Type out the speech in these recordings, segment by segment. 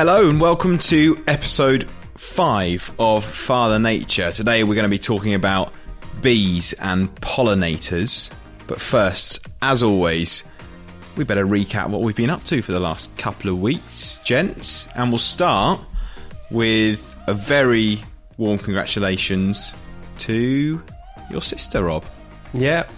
Hello and welcome to episode 5 of Father Nature. Today we're going to be talking about bees and pollinators. But first, as always, we better recap what we've been up to for the last couple of weeks, gents. And we'll start with a very warm congratulations to your sister, Rob. Yeah,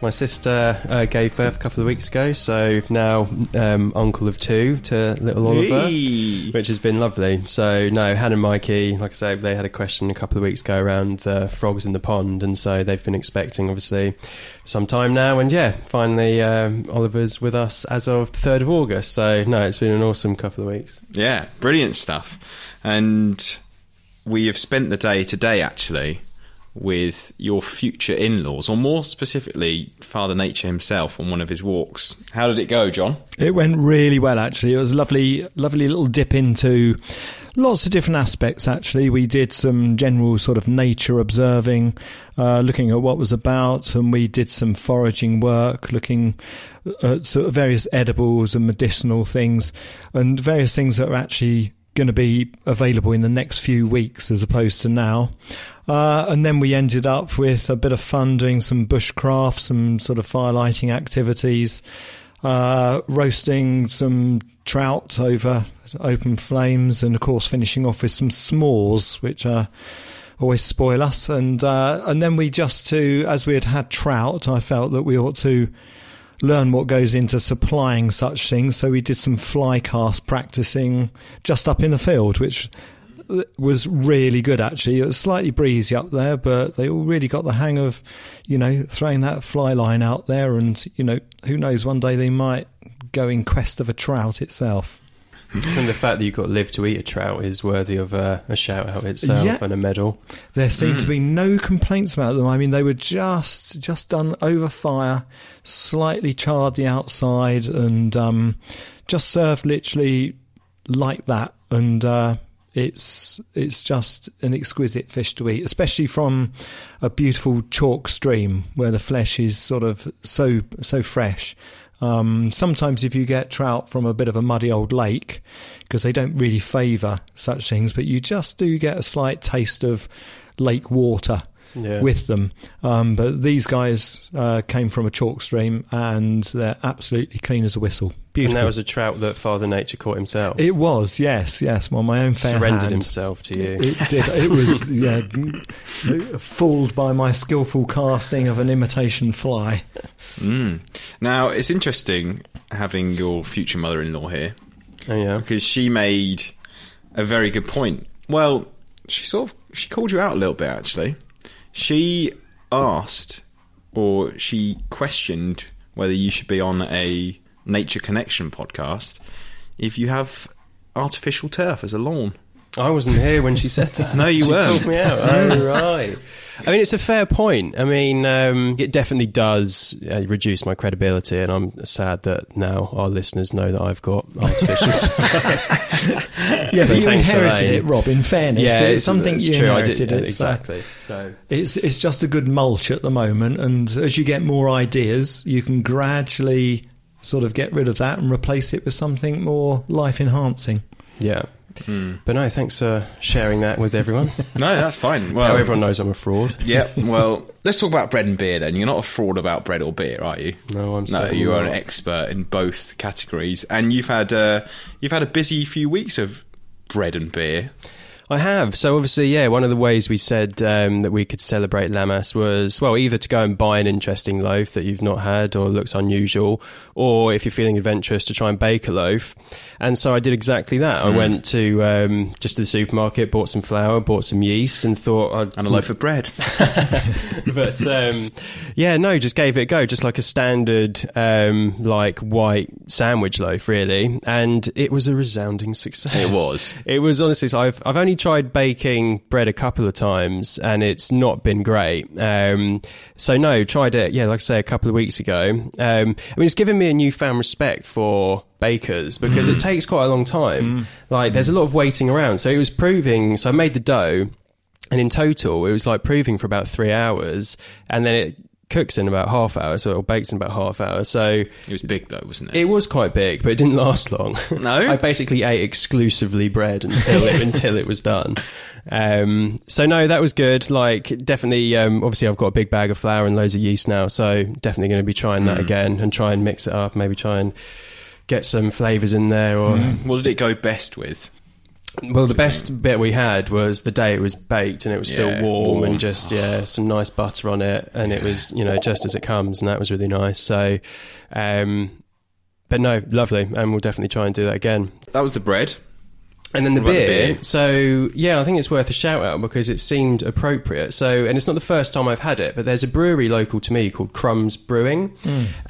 my sister uh, gave birth a couple of weeks ago, so now um, uncle of two to little Oliver, Yay. which has been lovely. So no, Han and Mikey, like I say, they had a question a couple of weeks ago around the frogs in the pond, and so they've been expecting obviously some time now, and yeah, finally um, Oliver's with us as of the third of August. So no, it's been an awesome couple of weeks. Yeah, brilliant stuff. And we have spent the day today actually with your future in laws, or more specifically, Father Nature himself on one of his walks. How did it go, John? It went really well, actually. It was a lovely, lovely little dip into lots of different aspects, actually. We did some general sort of nature observing, uh, looking at what was about, and we did some foraging work, looking at sort of various edibles and medicinal things, and various things that are actually going to be available in the next few weeks as opposed to now. Uh, and then we ended up with a bit of fun doing some bushcraft, some sort of fire lighting activities, uh, roasting some trout over open flames, and of course finishing off with some s'mores, which uh, always spoil us. And uh, and then we just to as we had had trout, I felt that we ought to learn what goes into supplying such things. So we did some fly cast practicing just up in the field, which was really good actually. It was slightly breezy up there, but they all really got the hang of, you know, throwing that fly line out there, and you know, who knows, one day they might go in quest of a trout itself. And the fact that you've got to live to eat a trout is worthy of a, a shout out itself Yeah. and a medal. There seemed to be no complaints about them. I mean, they were just just done over fire, slightly charred the outside, and um, just served literally like that. And uh, it's it's just an exquisite fish to eat, especially from a beautiful chalk stream where the flesh is sort of so so fresh. Um, sometimes, if you get trout from a bit of a muddy old lake, because they don't really favour such things, but you just do get a slight taste of lake water Yeah. with them. Um, but these guys uh, came from a chalk stream and they're absolutely clean as a whistle. And Beautiful. that was a trout that Father Nature caught himself. it was, yes, yes. Well, my own fair surrendered hand. himself to you. It did. It was yeah, fooled by my skillful casting of an imitation fly. Mm. Now, it's interesting having your future mother in law here oh yeah. because she made a very good point. Well, she sort of she called you out a little bit actually. She asked or she questioned whether you should be on a Nature Connection podcast if you have artificial turf as a lawn. I wasn't here when she said that. No, you she weren't. Called me out. Oh right. I mean, it's a fair point. I mean, um, it definitely does uh, reduce my credibility, and I'm sad that now our listeners know that I've got artificial. Yeah, So but you inherited it, Rob. In fairness, yeah, it's, something it's you true. Inherited. did, it's, uh, exactly. So It's it's just a good mulch at the moment, and as you get more ideas, you can gradually sort of get rid of that and replace it with something more life enhancing. yeah. But no, thanks for sharing that with everyone. No, that's fine. Well, now everyone knows I'm a fraud. yeah. Well, let's talk about bread and beer then. You're not a fraud about bread or beer, are you? No, I'm No, you are an expert in both categories, and you've had uh, you've had a busy few weeks of bread and beer. I have. So obviously, yeah, one of the ways we said um, that we could celebrate Lammas was, well, either to go and buy an interesting loaf that you've not had or looks unusual, or if you're feeling adventurous, to try and bake a loaf. And so I did exactly that. I went to um, just to the supermarket, bought some flour, bought some yeast, and thought I'd And a loaf of bread. but um, yeah, no, just gave it a go, just like a standard um, like white sandwich loaf, really, and it was a resounding success. It was. It was honestly. So I've I've only tried baking bread a couple of times, and it's not been great. Um, so no, tried it. Yeah, like I say, a couple of weeks ago. Um, I mean, it's given me a newfound respect for bakers because it takes quite a long time. Like, there's a lot of waiting around. So it was proving. So I made the dough. And in total, it was like proving for about three hours, and then it cooks in about half hour, so it bakes in about half hour. So It was big though, wasn't it? it was quite big, but it didn't last long. No? I basically ate exclusively bread until it, until it was done. Um, so no, that was good. Like definitely, um, obviously, I've got a big bag of flour and loads of yeast now, so definitely going to be trying that again and try and mix it up. Maybe try and get some flavors in there or what did it go best with? Well, the best bit we had was the day it was baked and it was still Yeah, warm, warm. and just yeah, some nice butter on it, and it was you know just as it comes, and that was really nice. So, um, but no, lovely, and we'll definitely try and do that again. That was the bread. And then the about the beer, beer? So yeah, I think it's worth a shout out because it seemed appropriate. So, and it's not the first time I've had it, but there's a brewery local to me called Crumbs Brewing,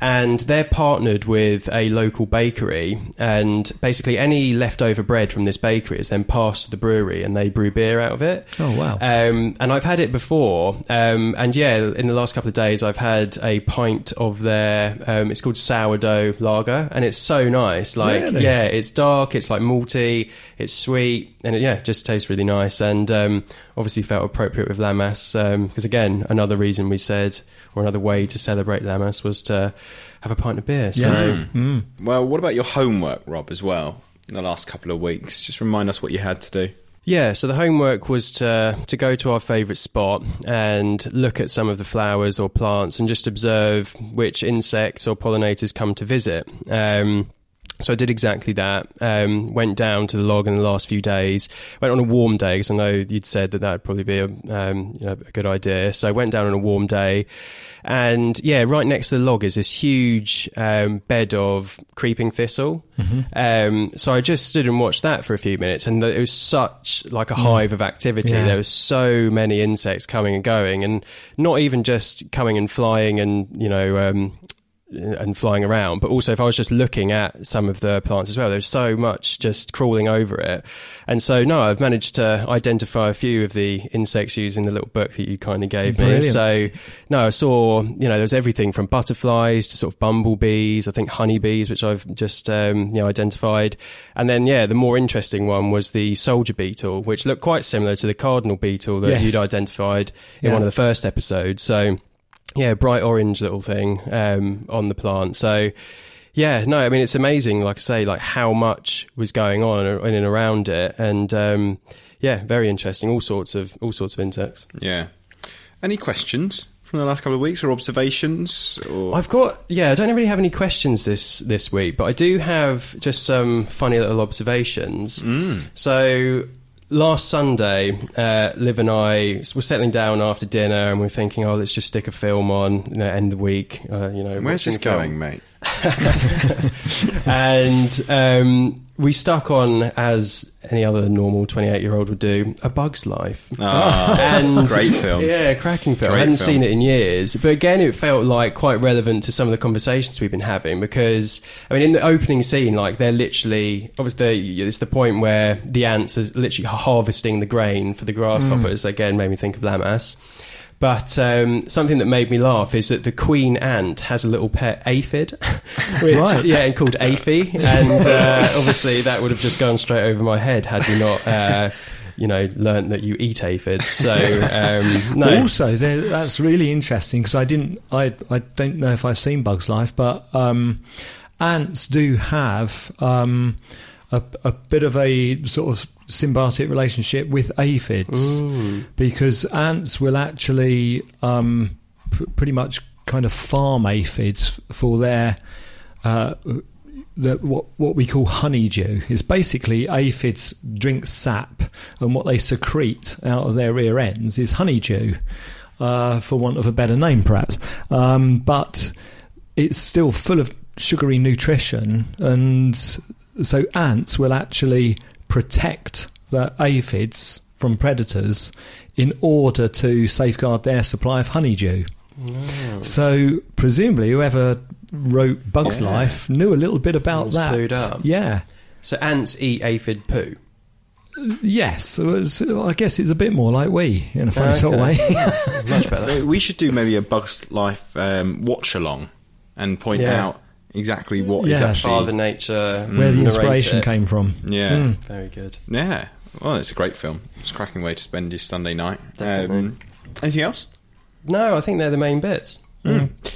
and they're partnered with a local bakery. And basically, any leftover bread from this bakery is then passed to the brewery, and they brew beer out of it. Oh, wow. Um, and I've had it before, um, and yeah, in the last couple of days, I've had a pint of their. Um, it's called sourdough lager, and it's so nice. Like, Really? yeah, it's dark, it's like malty, it's sweet, and it, yeah, it just tastes really nice. And um, obviously felt appropriate with Lammas because again, another reason we said, or another way to celebrate Lammas was to have a pint of beer. So. Yeah. Mm. Well, what about your homework, Rob, as well? In the last couple of weeks, just remind us what you had to do. Yeah, so the homework was to to go to our favourite spot and look at some of the flowers or plants and just observe which insects or pollinators come to visit. Um, so I did exactly that. Um, went down to the log in the last few days. Went on a warm day because I know you'd said that that would probably be a, um, you know, a good idea. So I went down on a warm day, and yeah, right next to the log is this huge um, bed of creeping thistle. Um, so I just stood and watched that for a few minutes, and it was such like a hive of activity. Yeah. There was so many insects coming and going, and not even just coming and flying, and you know. And flying around, but also if I was just looking at some of the plants as well, there's so much just crawling over it. And so, no, I've managed to identify a few of the insects using the little book that you kind of gave me. So, no, I saw, you know, there's everything from butterflies to sort of bumblebees, I think honeybees, which I've just, um, you know, identified. And then, yeah, the more interesting one was the soldier beetle, which looked quite similar to the cardinal beetle that Yes. you'd identified in Yeah. one of the first episodes. So, yeah, bright orange little thing um, on the plant. So, yeah, no, I mean it's amazing. Like I say, like how much was going on in and around it, and um, yeah, very interesting. All sorts of all sorts of insects. Yeah. Any questions from the last couple of weeks or observations? Or I've got yeah, I don't really have any questions this this week, but I do have just some funny little observations. So last Sunday, uh, Liv and I were settling down after dinner, and we're thinking, oh, let's just stick a film on, you know, end the week. Uh, you know, where's this going, mate? and um, we stuck on as any other normal 28 year old would do a bug's life. Ah, and great film. yeah cracking film. Great i hadn't film. seen it in years. But again it felt like quite relevant to some of the conversations we've been having because i mean in the opening scene like they're literally obviously it's the point where the ants are literally harvesting the grain for the grasshoppers. Again made me think of Lammas but um, something that made me laugh is that the queen ant has a little pet aphid, which, Right. yeah, called Aphie, and uh, obviously that would have just gone straight over my head had we not, uh, you know, learnt that you eat aphids. So um, no, Also, that's really interesting because I didn't, I, I don't know if I've seen Bugs Life, but um, ants do have um, a, a bit of a sort of symbiotic relationship with aphids because ants will actually um, pr- pretty much kind of farm aphids for their. Uh, the, what what we call honeydew is basically aphids drink sap, and what they secrete out of their rear ends is honeydew, uh, for want of a better name, perhaps. Um, but it's still full of sugary nutrition, and so ants will actually protect the aphids from predators in order to safeguard their supply of honeydew. So presumably, whoever wrote Bugs Yeah. Life knew a little bit about that. up. Yeah. So ants eat aphid poo. Yes, so I guess it's a bit more like we in a funny sort of way. Much better. We should do maybe a Bugs Life um, watch along and point Yeah. out exactly what is Yes. actually. Father Nature. Where the inspiration came from. Yeah. Mm. Very good. Yeah. Well, it's a great film. It's a cracking way to spend your Sunday night. Definitely. Um, anything else? No, I think they're the main bits.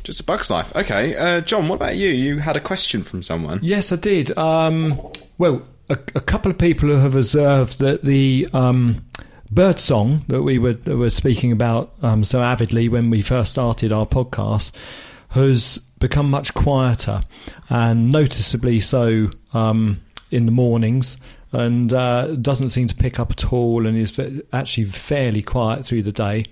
Just a Bugs Life. Okay. Uh, John, what about you? You had a question from someone. Yes, I did. Um, well, a, a couple of people who have observed that the um, bird song that we were, were speaking about um, so avidly when we first started our podcast has become much quieter and noticeably so um, in the mornings and uh, doesn't seem to pick up at all and is actually fairly quiet through the day.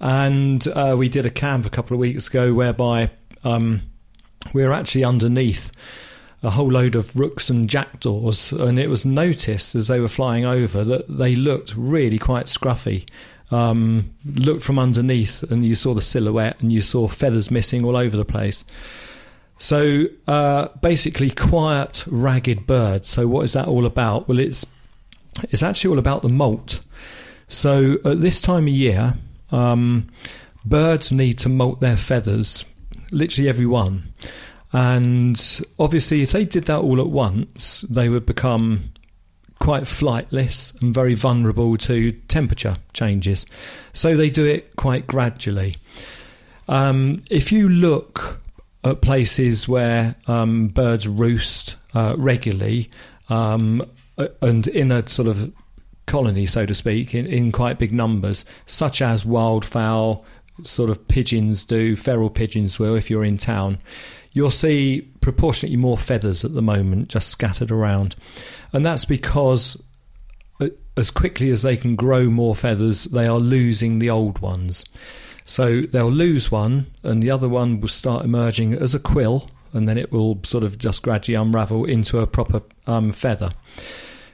And uh, we did a camp a couple of weeks ago whereby um, we were actually underneath a whole load of rooks and jackdaws, and it was noticed as they were flying over that they looked really quite scruffy. Um, looked from underneath, and you saw the silhouette, and you saw feathers missing all over the place. So uh, basically, quiet, ragged bird. So what is that all about? Well, it's it's actually all about the molt. So at this time of year, um, birds need to molt their feathers, literally every one. And obviously, if they did that all at once, they would become quite flightless and very vulnerable to temperature changes. So they do it quite gradually. Um, if you look at places where um, birds roost uh, regularly um, and in a sort of colony, so to speak, in, in quite big numbers, such as wildfowl, sort of pigeons do, feral pigeons will if you're in town, you'll see proportionately more feathers at the moment just scattered around. And that's because uh, as quickly as they can grow more feathers, they are losing the old ones. So they'll lose one, and the other one will start emerging as a quill, and then it will sort of just gradually unravel into a proper um, feather.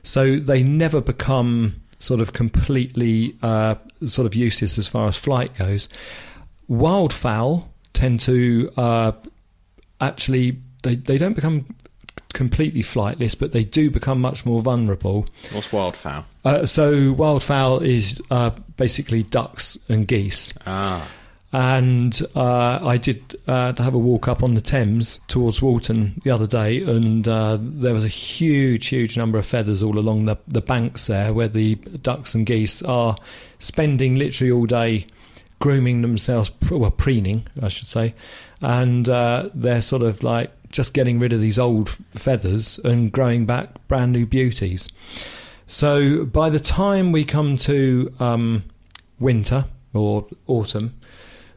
So they never become sort of completely uh, sort of useless as far as flight goes. Wildfowl tend to uh, actually they, they don't become completely flightless, but they do become much more vulnerable. What's wildfowl? Uh, so wildfowl is uh, basically ducks and geese. Ah. And uh, I did uh, have a walk up on the Thames towards Walton the other day, and uh, there was a huge, huge number of feathers all along the, the banks there, where the ducks and geese are spending literally all day grooming themselves, well, preening, I should say, and uh, they're sort of like just getting rid of these old feathers and growing back brand new beauties. So by the time we come to um, winter or autumn,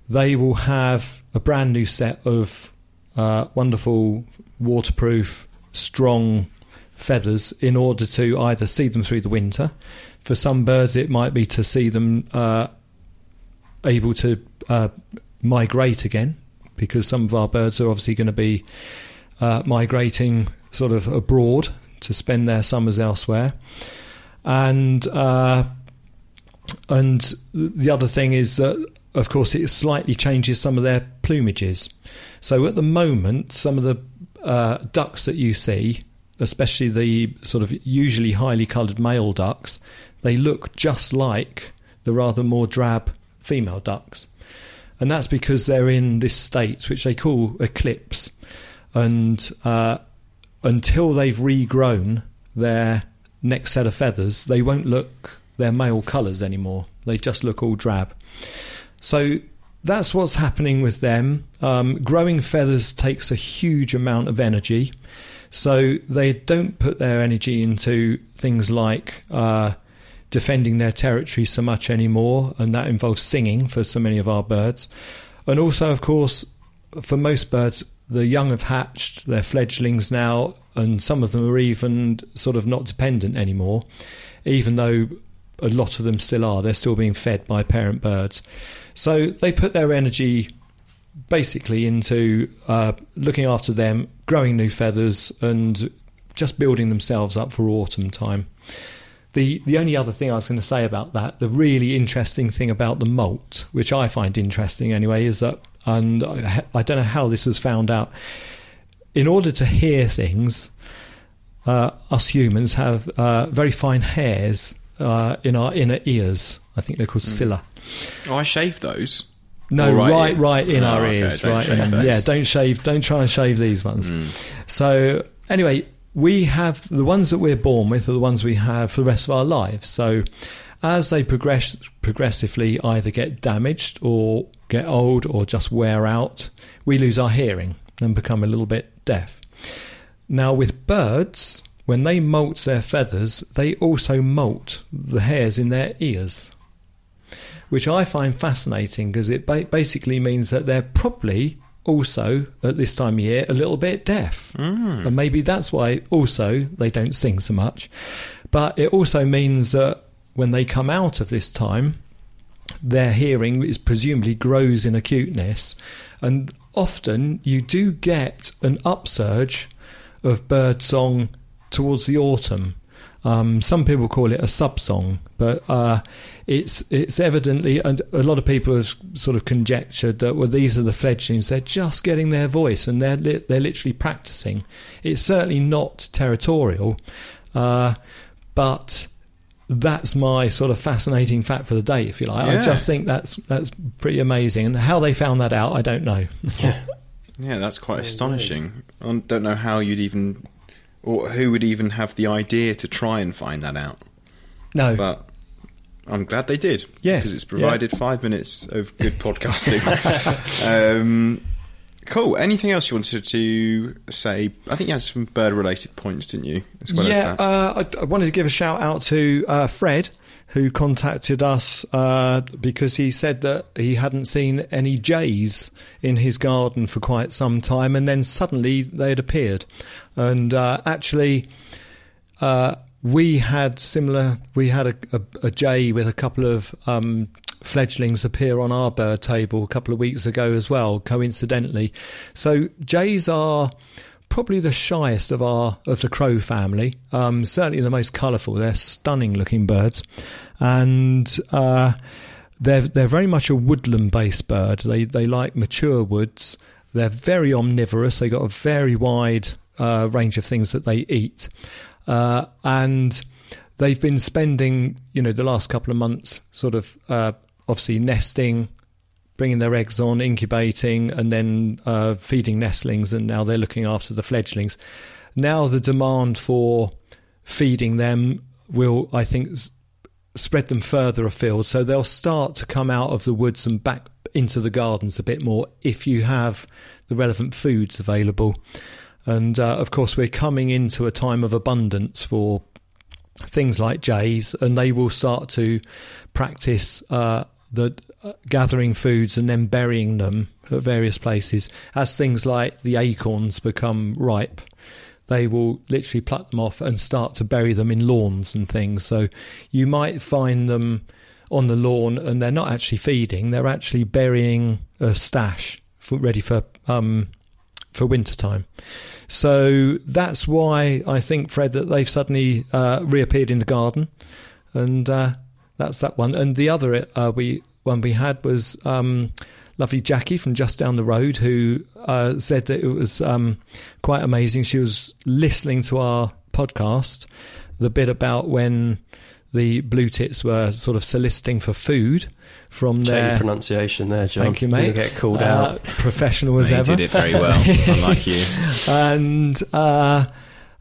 they will have a brand new set of uh, wonderful, waterproof, strong feathers in order to either see them through the winter. For some birds, it might be to see them uh, able to uh, migrate again, because some of our birds are obviously going to be uh, migrating sort of abroad to spend their summers elsewhere. And uh, and the other thing is that, of course, it slightly changes some of their plumages. So at the moment, some of the uh, ducks that you see, especially the sort of usually highly coloured male ducks, they look just like the rather more drab female ducks. And that's because they're in this state which they call eclipse. And uh, until they've regrown their next set of feathers, they won't look their male colours anymore. They just look all drab. So that's what's happening with them. Um, growing feathers takes a huge amount of energy. So they don't put their energy into things like uh, defending their territory so much anymore, and that involves singing for so many of our birds. And also, of course, for most birds, the young have hatched, they're fledglings now, and some of them are even sort of not dependent anymore, even though a lot of them still are. They're still being fed by parent birds. So they put their energy basically into uh, looking after them, growing new feathers, and just building themselves up for autumn time. The, the only other thing I was going to say about that, the really interesting thing about the molt, which I find interesting anyway, is that, and I, I don't know how this was found out, in order to hear things, uh, us humans have uh, very fine hairs uh, in our inner ears. I think they're called mm. Oh, I shave those. No, right, right, in, right in oh, our okay. ears, don't right. In, yeah, don't shave. Don't try and shave these ones. Mm. So anyway, we have the ones that we're born with are the ones we have for the rest of our lives. So as they progress progressively either get damaged or get old or just wear out, we lose our hearing and become a little bit deaf. Now with birds, when they molt their feathers, they also molt the hairs in their ears, which I find fascinating because it ba- basically means that they're probably also at this time of year a little bit deaf. Mm. And maybe that's why also they don't sing so much. But it also means that when they come out of this time, their hearing is presumably grows in acuteness. And often you do get an upsurge of bird song towards the autumn. Um, some people call it a sub song, but uh, it's it's evidently, and a lot of people have sort of conjectured that well, these are the fledglings. They're just getting their voice, and they're li- they're literally practicing. It's certainly not territorial, uh, but that's my sort of fascinating fact for the day, if you like. Yeah. I just think that's that's pretty amazing, and how they found that out, I don't know. yeah, yeah, that's quite astonishing. I don't know how you'd even or who would even have the idea to try and find that out. No, but I'm glad they did. Yes, because it's provided yeah. five minutes of good podcasting. um, cool. Anything else you wanted to say? I think you had some bird-related points, didn't you? As well yeah, as uh, I, I, wanted to give a shout out to uh, Fred who contacted us uh, because he said that he hadn't seen any jays in his garden for quite some time, and then suddenly they had appeared. And uh, actually, uh, we had similar. We had a, a, a, jay with a couple of um, fledglings appear on our bird table a couple of weeks ago as well, coincidentally. So jays are probably the shyest of our of the crow family. Um, certainly the most colourful. They're stunning looking birds, and uh, they're they're very much a woodland based bird. They they like mature woods. They're very omnivorous. They got a very wide uh, range of things that they eat, uh, and they've been spending you know the last couple of months sort of uh, obviously nesting bringing their eggs on, incubating, and then uh, feeding nestlings, and now they're looking after the fledglings. Now the demand for feeding them will, I think, spread them further afield. So they'll start to come out of the woods and back into the gardens a bit more if you have the relevant foods available. And uh, of course, we're coming into a time of abundance for things like jays, and they will start to practice uh, the gathering foods and then burying them at various places. As things like the acorns become ripe, they will literally pluck them off and start to bury them in lawns and things. So you might find them on the lawn and they're not actually feeding; they're actually burying a stash for, ready for um, for winter time. So that's why I think Fred that they've suddenly uh, reappeared in the garden, and uh, that's that one. And the other uh, we one we had was um, lovely Jackie from just down the road, who uh, said that it was um, quite amazing. She was listening to our podcast, the bit about when the blue tits were sort of soliciting for food from Check their pronunciation there, John. Thank you, mate. You get called uh, out. Professional as no, ever. did it very well, unlike you. And uh,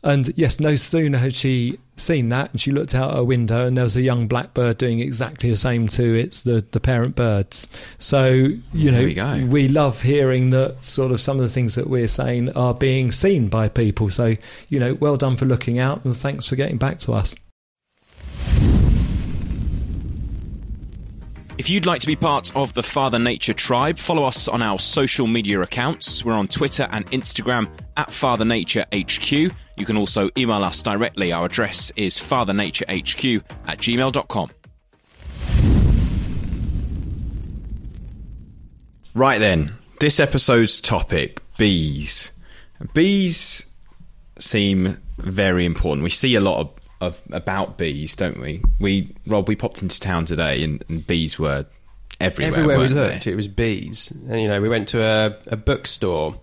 and yes, no sooner had she seen that and she looked out her window and there was a young blackbird doing exactly the same to its the, the parent birds. So, you know, we, we, love hearing that sort of some of the things that we're saying are being seen by people. So, you know, well done for looking out and thanks for getting back to us. If you'd like to be part of the Father Nature tribe, follow us on our social media accounts. We're on Twitter and Instagram at Father Nature HQ. You can also email us directly. Our address is fathernaturehq at gmail.com. Right then, this episode's topic bees. Bees seem very important. We see a lot of, of about bees, don't we? We Rob, we popped into town today, and, and bees were everywhere. Everywhere we weren't they? looked, it was bees. And you know, we went to a, a bookstore,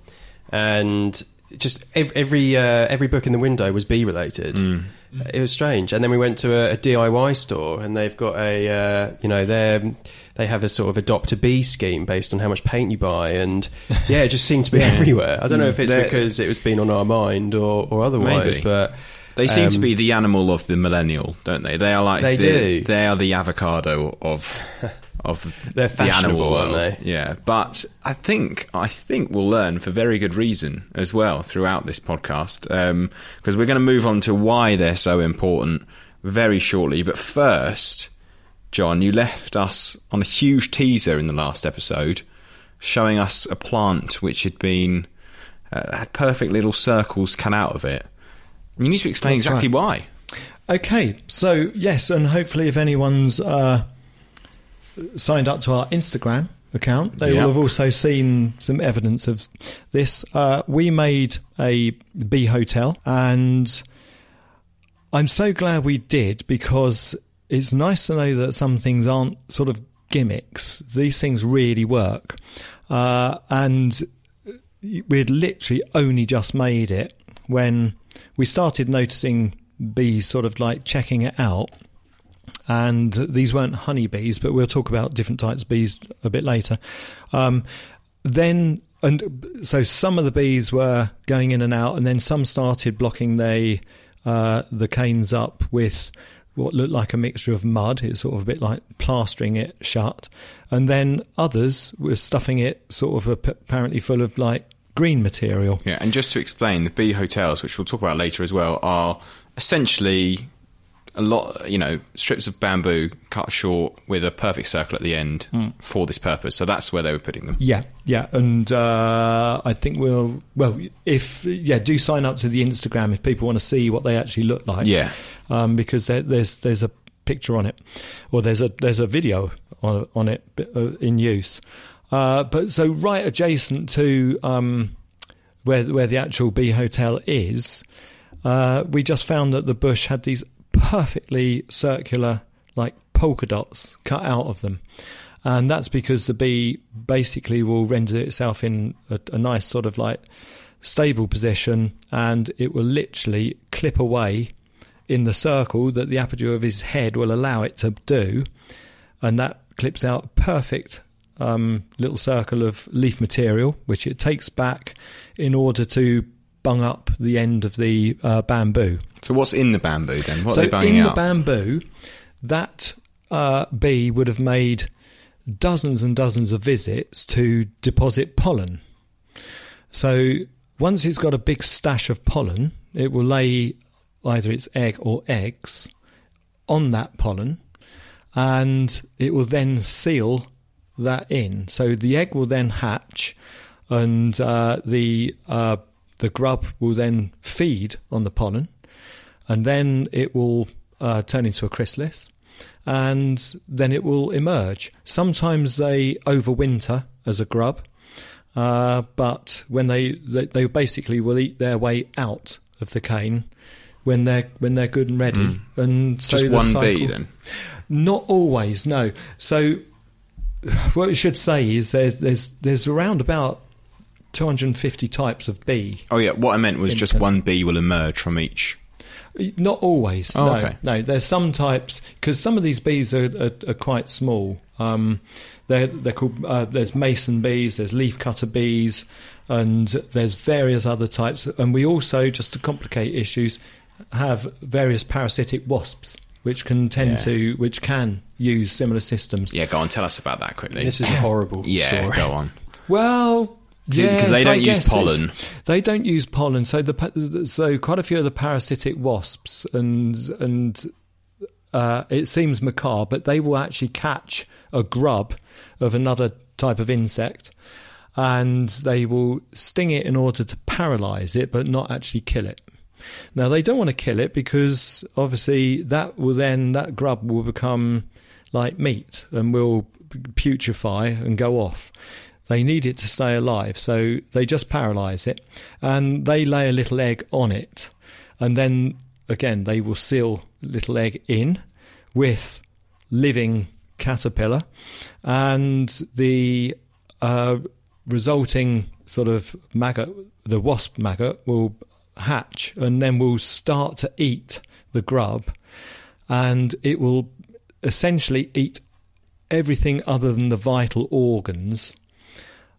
and just every every, uh, every book in the window was bee related. Mm. It was strange. And then we went to a, a DIY store, and they've got a uh, you know they they have a sort of adopt a bee scheme based on how much paint you buy, and yeah, it just seemed to be everywhere. I don't know if it's They're- because it was been on our mind or or otherwise, Maybe. but. They seem to um, be the animal of the millennial, don't they? They are like They the, do. They are the avocado of of They're the animal world. aren't they? Yeah, but I think I think we'll learn for very good reason as well throughout this podcast because we're going to move on to why they're so important very shortly. But first, John, you left us on a huge teaser in the last episode, showing us a plant which had been uh, had perfect little circles cut out of it. You need to explain That's exactly right. why. Okay, so yes, and hopefully, if anyone's uh, signed up to our Instagram account, they Yeah. will have also seen some evidence of this. Uh, we made a bee hotel, and I'm so glad we did because it's nice to know that some things aren't sort of gimmicks. These things really work, uh, and we'd literally only just made it when we started noticing bees sort of like checking it out. And these weren't honeybees, but we'll talk about different types of bees a bit later. Um, then, and so some of the bees were going in and out, and then some started blocking they, uh, the canes up with what looked like a mixture of mud. It's sort of a bit like plastering it shut. And then others were stuffing it sort of apparently full of like green material. Yeah, and just to explain, the bee hotels, which we'll talk about later as well, are essentially a lot, you know, strips of bamboo cut short with a perfect circle at the end for this purpose. So that's where they were putting them. Yeah, yeah, and uh, I think we'll well if yeah do sign up to the Instagram if people want to see what they actually look like. Yeah. um, because there, there's there's a picture on it, or there's a there's a video on on it uh, in use. Uh, but so right adjacent to um, where where the actual bee hotel is, uh, we just found that the bush had these perfectly circular like polka dots cut out of them. And that's because the bee basically will render itself in a, a nice sort of like stable position and it will literally clip away in the circle that the aperture of his head will allow it to do. And that clips out a perfect um, little circle of leaf material, which it takes back in order to bung up the end of the uh, bamboo So what's in the bamboo then? What so are they banging in out? the bamboo, that uh, bee would have made dozens and dozens of visits to deposit pollen. So once it's got a big stash of pollen, it will lay either its egg or eggs on that pollen, and it will then seal that in. So the egg will then hatch, and uh, the uh, the grub will then feed on the pollen, and then it will uh, turn into a chrysalis, and then it will emerge. Sometimes they overwinter as a grub, uh, but when they, they they basically will eat their way out of the cane when they're when they're good and ready. And so Mm. Just one bee then? Not always, no. So what we should say is there's there's there's around about 250 types of bee. Oh yeah, what I meant was just one bee will emerge from each. Not always. Oh, no, okay. no. There's some types because some of these bees are, are, are quite small. Um, they're they're called. Uh, there's mason bees. There's leafcutter bees, and there's various other types. And we also, just to complicate issues, have various parasitic wasps, which can tend Yeah. to, which can use similar systems. Yeah, go on, tell us about that quickly. This is a horrible yeah, story. go on. Well, yeah, because they don't use pollen. They don't use pollen, so the so quite a few of the parasitic wasps and and uh, it seems macabre, but they will actually catch a grub of another type of insect and they will sting it in order to paralyze it, but not actually kill it. Now, they don't want to kill it because obviously that will then, that grub will become like meat and will putrefy and go off. They need it to stay alive, so they just paralyze it and they lay a little egg on it. And then again, they will seal little egg in with living caterpillar and the uh, resulting sort of maggot, the wasp maggot, will hatch and then will start to eat the grub and it will essentially eat everything other than the vital organs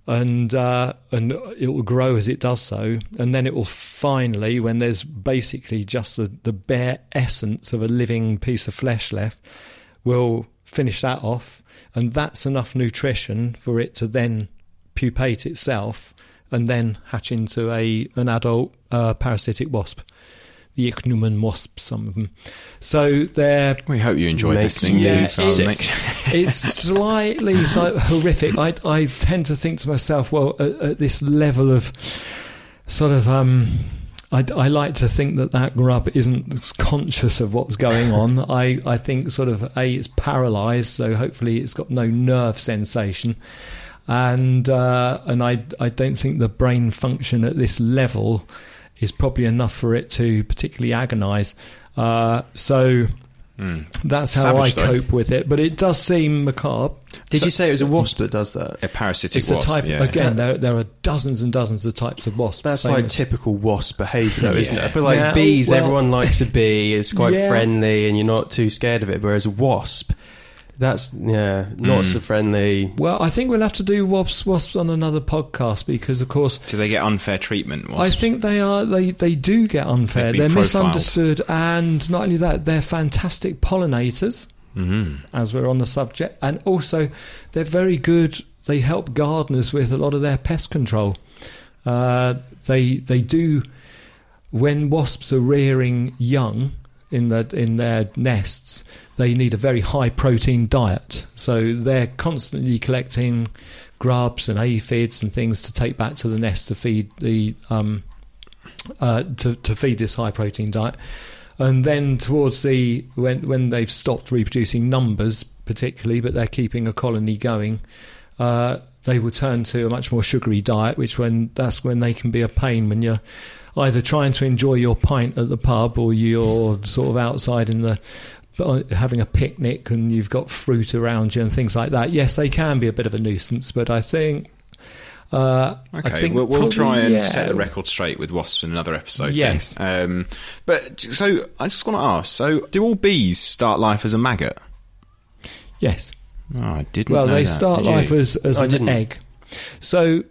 and uh, and it will grow as it does so, and then it will finally, when there's basically just the, the bare essence of a living piece of flesh left, will finish that off, and that's enough nutrition for it to then pupate itself and then hatch into a an adult uh, parasitic wasp. The ichneumon wasps, some of them. So they're We hope you enjoyed Makes listening you to sick. Father it's slightly so horrific. I I tend to think to myself, well, at, at this level of sort of um. I, I like to think that that grub isn't conscious of what's going on. I, I think sort of a it's paralysed, so hopefully it's got no nerve sensation, and uh, and I I don't think the brain function at this level is probably enough for it to particularly agonise. Uh, so Mm. that's how Savage, I though. cope with it. But it does seem macabre. Did So- you say it was a wasp that does that? A parasitic It's the wasp. type yeah. again. There, there are dozens and dozens of types of wasps. That's Same like as- typical wasp behaviour, though, isn't it? I feel like Yeah, bees, well- everyone likes a bee. It's quite Yeah. friendly, and you're not too scared of it. Whereas a wasp, that's yeah, not Mm. so friendly. well, I think we'll have to do wasps, wasps on another podcast because, of course, Do they get unfair treatment? I think they are. They they do get unfair. They've They're profiled. misunderstood, and not only that, they're fantastic pollinators. Mhm. as we're on the subject, and also they're very good. They help gardeners with a lot of their pest control. Uh, they they do when wasps are rearing young in the in their nests. They need a very high protein diet, so they're constantly collecting grubs and aphids and things to take back to the nest to feed the um, uh, to to feed this high protein diet and then towards the when when they've stopped reproducing numbers particularly but they're keeping a colony going uh, they will turn to a much more sugary diet which when that's when they can be a pain when you're either trying to enjoy your pint at the pub or you're sort of outside in the uh, having a picnic and you've got fruit around you and things like that yes they can be a bit of a nuisance but i think uh, I Okay, think we'll, we'll probably, try and yeah, set the record straight with wasps in another episode. Yes. Um, but so I just want to ask: so do all bees start life as a maggot? yes Oh, I didn't. Well, they that. start Did you? life as, as an didn't. egg. So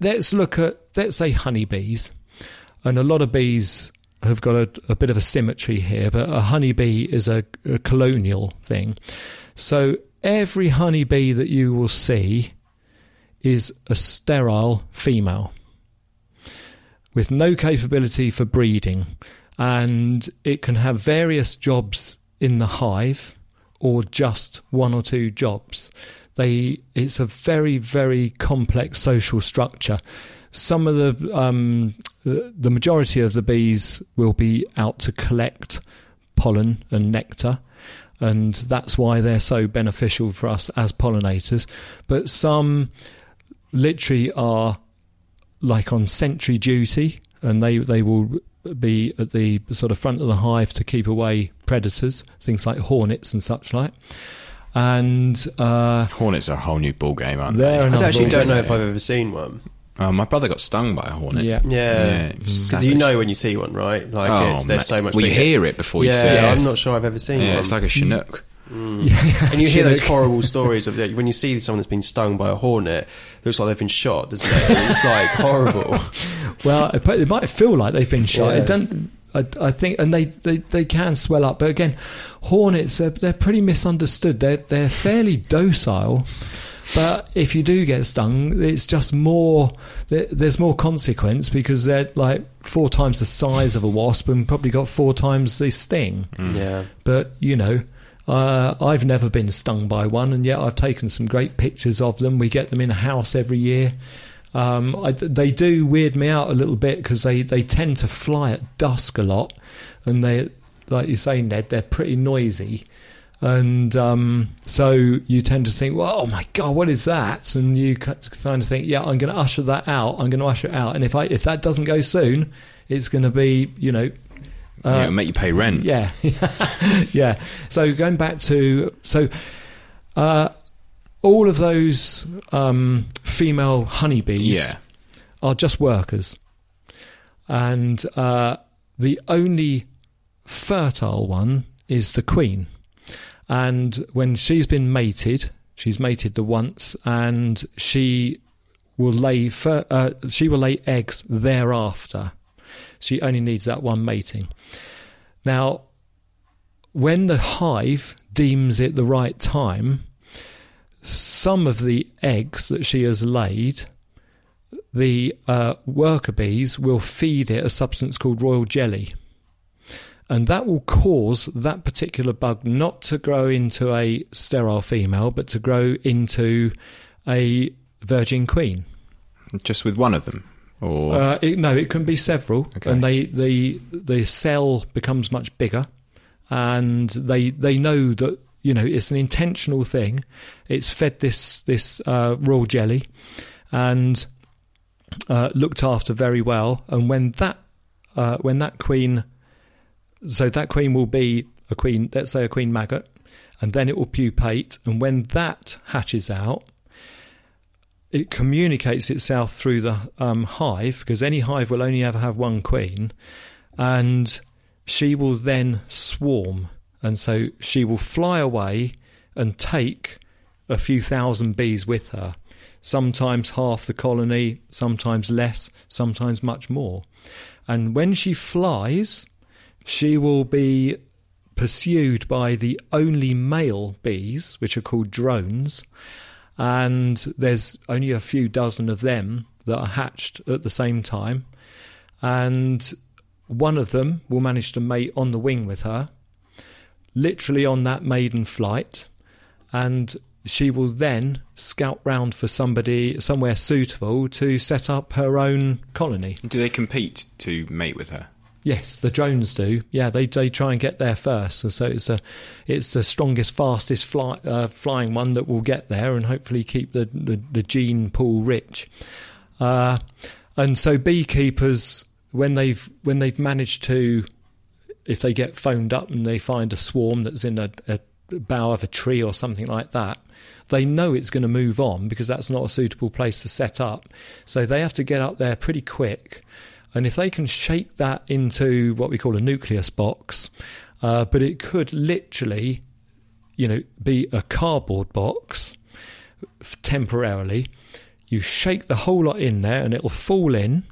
let's look at, let's say, honeybees. And a lot of bees have got a, a bit of a symmetry here, but a honeybee is a, a colonial thing. So every honeybee that you will see is a sterile female with no capability for breeding. And it can have various jobs in the hive or just one or two jobs. They it's a very very complex social structure. Some of the um, the the majority of the bees will be out to collect pollen and nectar, and that's why they're so beneficial for us as pollinators. But some literally are like on sentry duty, and they they will be at the sort of front of the hive to keep away predators, things like hornets and such like. And uh, Hornets are a whole new ball game, aren't They're they? another I actually don't game. know if I've ever seen one. Oh, my brother got stung by a hornet. yeah, Yeah, Yeah, because mm. savage. you know when you see one, right? Like Oh, it's, they're mate. so much. Well, you hear it before you yeah, see it. I'm not sure I've ever seen Yeah, one. it's like a chinook. Mm. Mm. Yeah, and you hear those horrible stories of when you see someone that's been stung by a hornet, looks like they've been shot, doesn't it? It's like horrible. Well, it, it might feel like they've been shot. Yeah. It don't. I, I think, and they, they, they can swell up. But again, hornets they're, they're pretty misunderstood. They're they're fairly docile, But if you do get stung, it's just more. There's more consequence because they're like four times the size of a wasp and probably got four times the sting. Yeah. But you know, uh, I've never been stung by one, and yet I've taken some great pictures of them. We get them in a house every year. Um, I, they do weird me out a little bit because they, they tend to fly at dusk a lot, and they, like you say, Ned, they're pretty noisy, and um, so you tend to think, well, oh my god, what is that? And you kind of think, yeah, I'm going to usher that out. I'm going to usher it out, and if I if that doesn't go soon, it's going to be, you know. uh, yeah, it'll make you pay rent. yeah, yeah. So going back to so, uh, all of those um, female honeybees Yeah. are just workers, and uh, the only fertile one is the queen. And when she's been mated, she's mated the once, and she will lay fer- uh, she will lay eggs thereafter. She only needs that one mating. Now, when the hive deems it the right time, some of the eggs that she has laid, the uh, worker bees will feed it a substance called royal jelly. And that will cause that particular bug not to grow into a sterile female, but to grow into a virgin queen. Just with one of them, or Uh, it, no, it can be several, Okay. and they the the cell becomes much bigger, and they they know that you know it's an intentional thing. It's fed this this uh, royal jelly, and uh, looked after very well. And when that uh, when that queen, so that queen will be a queen. Let's say a queen maggot, and then it will pupate. And when that hatches out, it communicates itself through the um, hive because any hive will only ever have one queen, and she will then swarm, and so she will fly away and take a few thousand bees with her. Sometimes half the colony, sometimes less, sometimes much more. And when she flies, she will be pursued by the only male bees, which are called drones, and there's only a few dozen of them that are hatched at the same time, and one of them will manage to mate on the wing with her, literally on that maiden flight, and she will then scout round for somebody somewhere suitable to set up her own colony. do they compete to mate with her? Yes, the drones do. Yeah, they they try and get there first. So, it's the it's the strongest, fastest fly, uh, flying one that will get there and hopefully keep the the, the gene pool rich. Uh, and so beekeepers, when they've when they've managed to, if they get phoned up and they find a swarm that's in a, a bough of a tree or something like that, they know it's going to move on because that's not a suitable place to set up. So they have to get up there pretty quick. And if they can shake that into what we call a nucleus box, uh, but it could literally, you know, be a cardboard box temporarily. You shake the whole lot in there and it'll fall in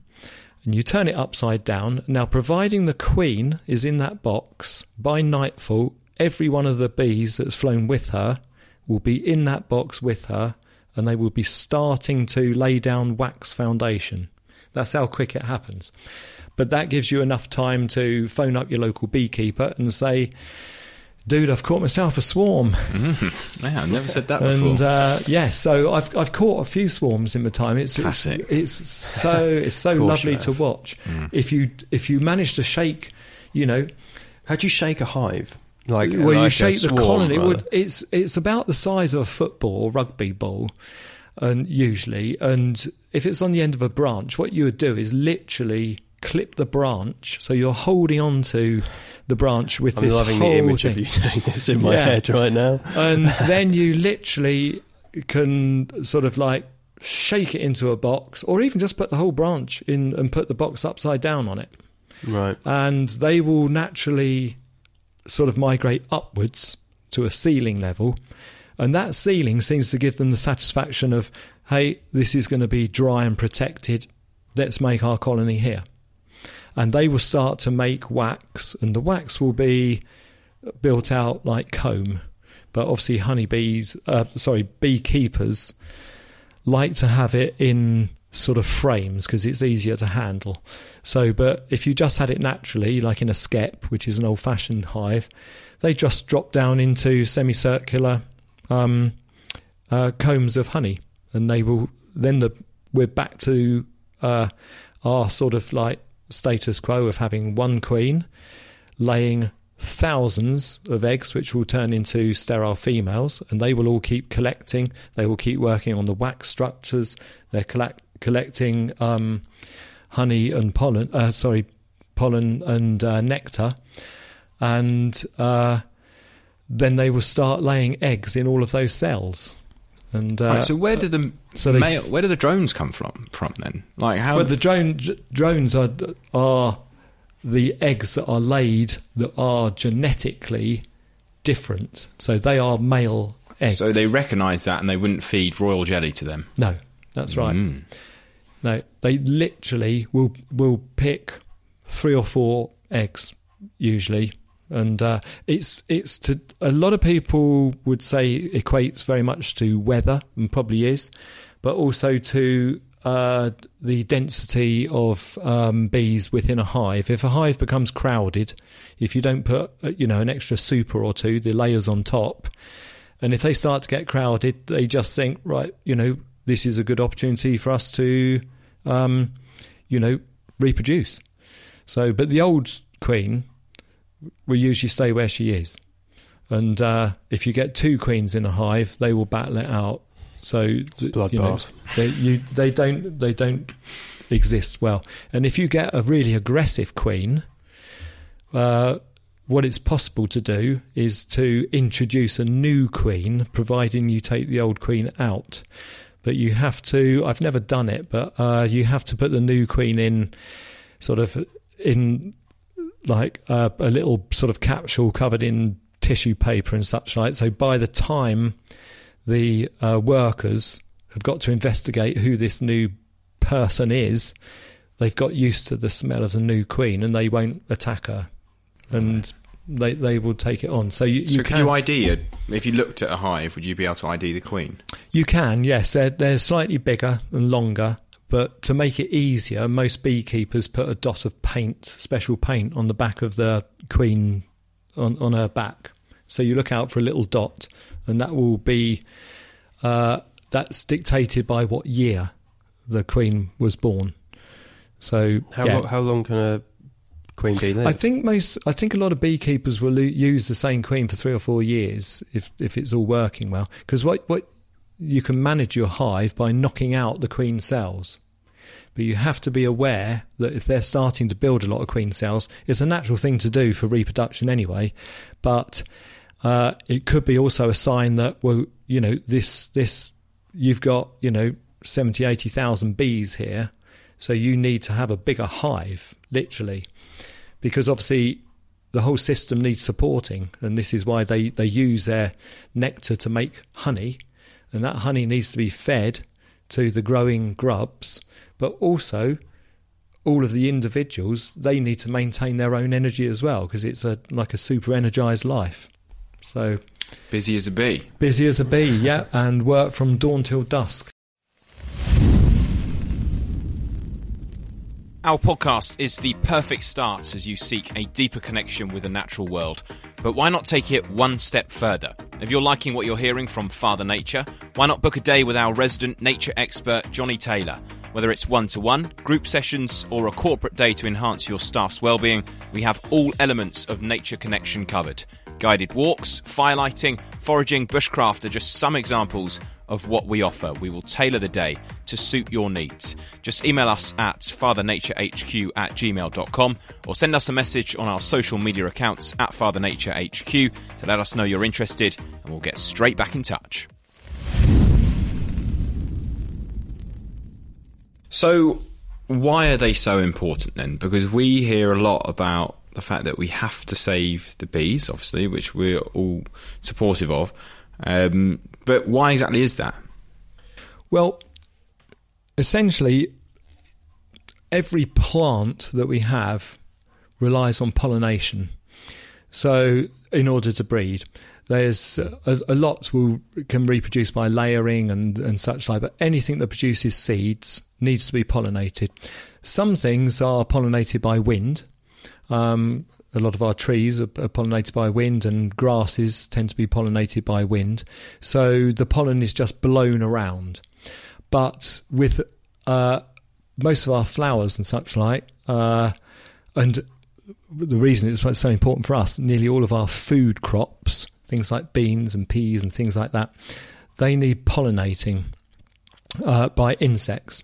and you turn it upside down. Now, providing the queen is in that box, by nightfall, every one of the bees that's flown with her will be in that box with her and they will be starting to lay down wax foundation. That's how quick it happens. But that gives you enough time to phone up your local beekeeper and say, Dude, I've caught myself a swarm. Yeah, I've never said that before. And uh, yeah, so I've I've caught a few swarms in my time. It's Classic. It's, it's so it's so Of lovely you to have. watch. If you if you manage to shake, you know, How do you shake a hive? Like, well, you like a shake the colony. rather. Well, it's it's about the size of a football or rugby ball, and usually, and if it's on the end of a branch, what you would do is literally clip the branch, so you're holding on to the branch with I'm this loving whole the image thing. of you doing this in my Yeah. head right now. and then you literally can sort of like shake it into a box, or even just put the whole branch in and put the box upside down on it, Right. and they will naturally sort of migrate upwards to a ceiling level. And that ceiling seems to give them the satisfaction of, hey, this is going to be dry and protected. Let's make our colony here. And they will start to make wax, and the wax will be built out like comb, but obviously honeybees, uh, sorry, beekeepers like to have it in sort of frames because it's easier to handle. So, but if you just had it naturally, like in a skep, which is an old-fashioned hive, they just drop down into semicircular um, uh, combs of honey, and they will then the we're back to uh, our sort of like status quo of having one queen laying thousands of eggs, which will turn into sterile females, and they will all keep collecting. They will keep working on the wax structures. They're collect- collecting um, honey and pollen. Uh, sorry, pollen and uh, nectar, and uh, then they will start laying eggs in all of those cells. And uh, right, so where do the so male, where do the drones come from? From then, like how? But the drone d- drones are are the eggs that are laid that are genetically different. So they are male eggs. so they recognise that, and they wouldn't feed royal jelly to them. no, that's right. Mm. No, they literally will will pick three or four eggs usually, and uh, it's it's to a lot of people would say equates very much to weather and probably is, but also to uh, the density of um, bees within a hive. If a hive becomes crowded, if you don't put uh, you know an extra super or two, the layers on top, and if they start to get crowded, they just think right, you know, this is a good opportunity for us to um, you know, reproduce. So, but the old queen will usually stay where she is. And uh, if you get two queens in a hive, they will battle it out. So, th- you know, they, you, they don't they don't exist well. And if you get a really aggressive queen, uh, what it's possible to do is to introduce a new queen, providing you take the old queen out. But you have to. I've never done it, but uh, you have to put the new queen in, sort of in like uh, a little sort of capsule covered in tissue paper and such like. So by the time the uh, workers have got to investigate who this new person is, they've got used to the smell of the new queen and they won't attack her, and they they will take it on. So you, So you could can you ID it? If you looked at a hive, would you be able to ID the queen? You can, yes. They're, they're slightly bigger and longer, but to make it easier, most beekeepers put a dot of paint, special paint, on the back of the queen on, on her back. So you look out for a little dot, and that will be uh, that's dictated by what year the queen was born. So How, yeah. lo- how long can a queen bee live? I think most. I think a lot of beekeepers will use the same queen for three or four years if if it's all working well. Because what what you can manage your hive by knocking out the queen cells, but you have to be aware that if they're starting to build a lot of queen cells, it's a natural thing to do for reproduction anyway. But uh, it could be also a sign that well, you know, this this you've got you know 70, 80,000 bees here, so you need to have a bigger hive, literally because obviously the whole system needs supporting, and this is why they, they use their nectar to make honey, and that honey needs to be fed to the growing grubs, but also all of the individuals they need to maintain their own energy as well because it's a like a super energized life. So Busy as a bee. busy as a bee, yeah, and work from dawn till dusk. Our podcast is the perfect start as you seek a deeper connection with the natural world. But why not take it one step further? If you're liking what you're hearing from Father Nature, why not book a day with our resident nature expert, Johnny Taylor? Whether it's one to one, group sessions, or a corporate day to enhance your staff's well-being, we have all elements of nature connection covered. Guided walks, firelighting, foraging, bushcraft are just some examples of what we offer. We will tailor the day to suit your needs. Just email us at fathernaturehq at gmail.com or send us a message on our social media accounts at fathernaturehq to let us know you're interested and we'll get straight back in touch. So, why are they so important then? Because we hear a lot about the fact that we have to save the bees, obviously, which we're all supportive of. Um, but why exactly is that? Well, essentially, every plant that we have relies on pollination. So, in order to breed, there's a, a lot will can reproduce by layering and, and such like, but anything that produces seeds needs to be pollinated. Some things are pollinated by wind. Um, a lot of our trees are, are pollinated by wind, and grasses tend to be pollinated by wind. So the pollen is just blown around. But with uh, most of our flowers and such like, uh, and the reason it's so important for us, nearly all of our food crops, things like beans and peas and things like that, they need pollinating uh, by insects.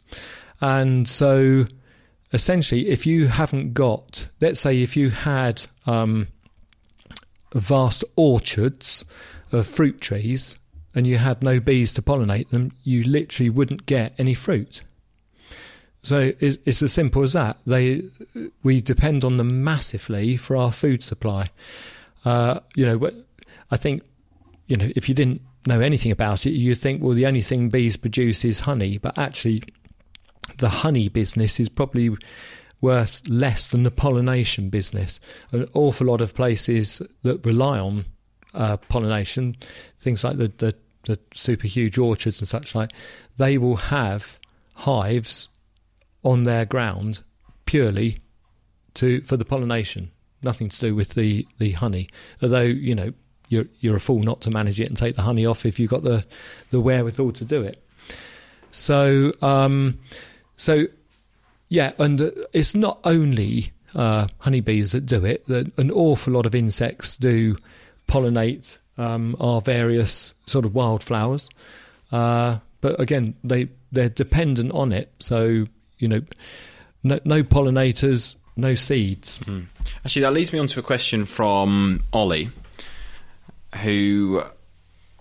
And so essentially, if you haven't got, let's say, if you had um, vast orchards of fruit trees and you had no bees to pollinate them, you literally wouldn't get any fruit. So it's, it's as simple as that. They, we depend on them massively for our food supply. Uh, you know, I think, you know, if you didn't know anything about it, you'd think, well, the only thing bees produce is honey. But actually, the honey business is probably worth less than the pollination business. An awful lot of places that rely on uh, pollination, things like the, the, the super huge orchards and such like, they will have hives on their ground purely to for the pollination, nothing to do with the, the honey. Although you know you're you're a fool not to manage it and take the honey off if you've got the the wherewithal to do it. So um, so yeah, and it's not only uh, honeybees that do it. An awful lot of insects do pollinate um, our various sort of wildflowers. Uh, but again, they they're dependent on it. So you know, no, no pollinators, no seeds. Mm. Actually, that leads me on to a question from Ollie, who,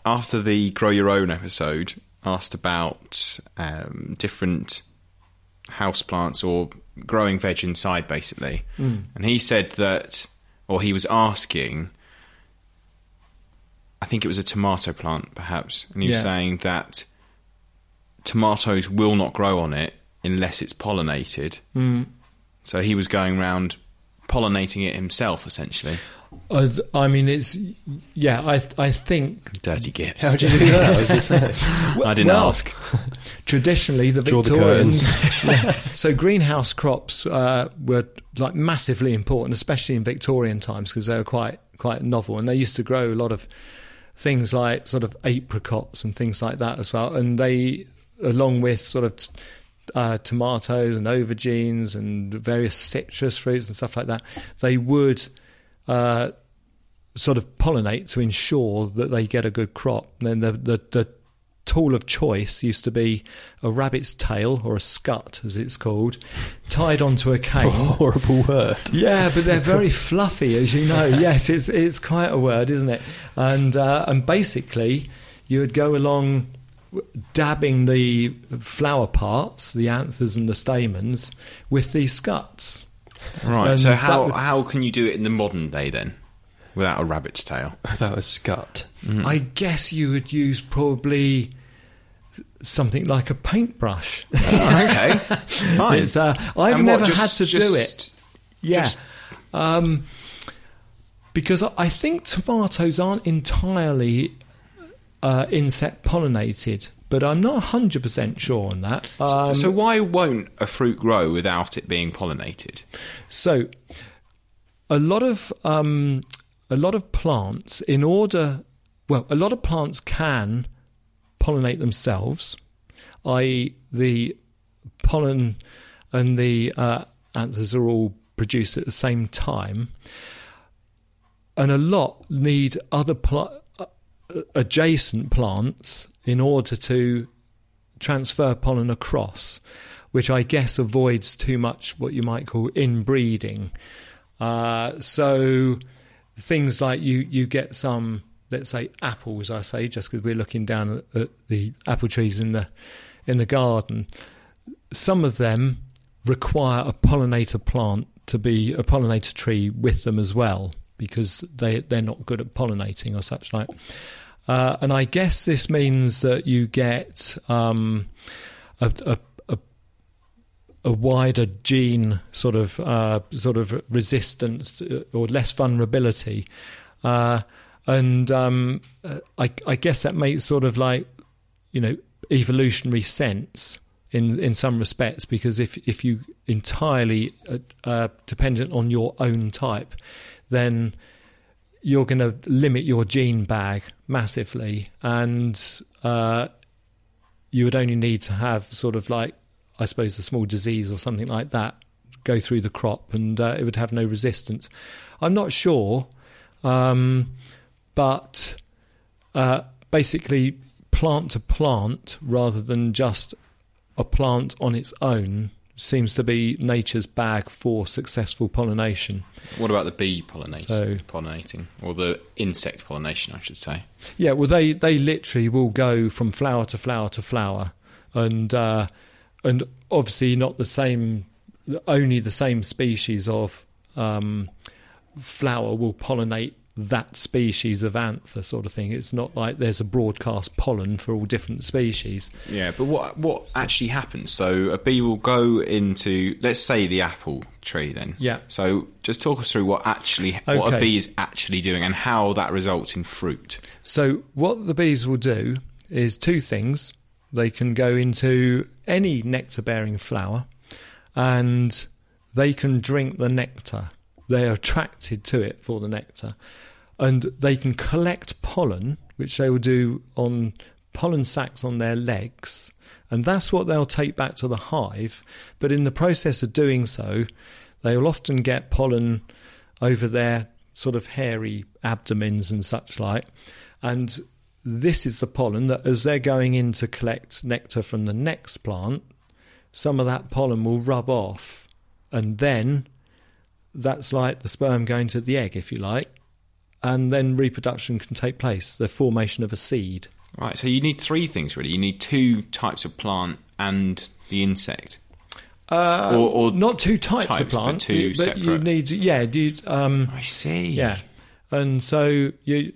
after the Grow Your Own episode, asked about um, different house plants or growing veg inside, basically. Mm. And he said that, or he was asking, I think it was a tomato plant, perhaps, and he was saying that tomatoes will not grow on it unless it's pollinated. Mm. So he was going around pollinating it himself, essentially. Uh, I mean, it's yeah. I I think dirty git. How did you do that? I, was just well, I didn't well, ask. Traditionally, the Draw Victorians. The yeah, so greenhouse crops uh, were like massively important, especially in Victorian times, because they were quite quite novel, and they used to grow a lot of things like sort of apricots and things like that as well, and they along with sort of uh, tomatoes and aubergines and various citrus fruits and stuff like that, they would uh, sort of pollinate to ensure that they get a good crop. And then the, the, the tool of choice used to be a rabbit's tail or a scut, as it's called, tied onto a cane. horrible word. Yeah, but they're very fluffy, as you know. Yes, it's it's quite a word, isn't it? And uh, and basically, you would go along dabbing the flower parts, the anthers and the stamens, with these scuts. Right. And so how would, how can you do it in the modern day then, without a rabbit's tail? Without a scut. Mm-hmm. I guess you would use probably something like a paintbrush. Uh, okay, fine. Uh, I've and never what, just, had to just, do it. Yeah. Just, um, because I think tomatoes aren't entirely uh, insect pollinated, but I'm not 100% sure on that. Um, so, why won't a fruit grow without it being pollinated? So, a lot of um, a lot of plants, in order, well, a lot of plants can pollinate themselves, i.e., the pollen and the uh, anthers are all produced at the same time, and a lot need other plants adjacent plants in order to transfer pollen across, which I guess avoids too much what you might call inbreeding. Uh, so things like you you get some, let's say apples. I say just because we're looking down at, the apple trees in the in the garden. Some of them require a pollinator plant to be a pollinator tree with them as well because they they're not good at pollinating or such like. Uh, and I guess this means that you get um, a, a, a, a, wider gene sort of uh, sort of resistance uh, or less vulnerability. Uh, and um, uh, I, I guess that makes sort of like you know evolutionary sense in in some respects because if if you entirely uh, uh, dependent on your own type, then you're going to limit your gene bag massively, and uh, you would only need to have sort of like I suppose a small disease or something like that go through the crop, and uh, it would have no resistance. I'm not sure, um, but uh, basically plant to plant rather than just a plant on its own seems to be nature's bag for successful pollination. What about the bee pollinating, So- pollinating, or the insect pollination, I should say? Yeah, well, they they literally will go from flower to flower to flower, and uh, and obviously not the same, only the same species of um, flower will pollinate that species of anther, sort of thing. It's not like there's a broadcast pollen for all different species. Yeah, but what what actually happens? So a bee will go into, let's say, the apple tree. Then, Yeah. So just talk us through what actually what a bee is actually doing and how that results in fruit. So, what the bees will do is two things. They can go into any nectar bearing flower and they can drink the nectar. They're attracted to it for the nectar. And they can collect pollen, which they will do on pollen sacs on their legs. And that's what they'll take back to the hive. But in the process of doing so, they will often get pollen over their sort of hairy abdomens and such like. And this is the pollen that, as they're going in to collect nectar from the next plant, some of that pollen will rub off. And then that's like the sperm going to the egg, if you like. And then reproduction can take place, the formation of a seed. Right. So you need three things really. You need two types of plant and the insect. Uh, Or- or not two types, types, of but plant, two you- but you need, yeah, do you, um, I see. Yeah, and so you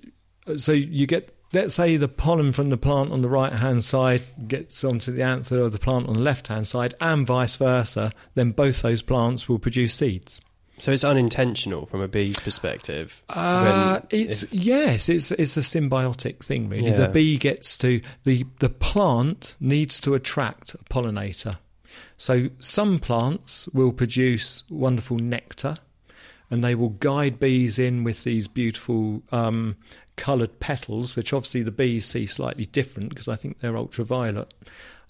so you get let's say the pollen from the plant on the right hand side gets onto the anther of the plant on the left hand side, and vice versa. Then both those plants will produce seeds. So it's unintentional from a bee's perspective. Uh, it's yes, it's it's a symbiotic thing really. Yeah. The bee gets to the the plant needs to attract a pollinator. So some plants will produce wonderful nectar, and they will guide bees in with these beautiful um, coloured petals, which obviously the bees see slightly different because I think they're ultraviolet.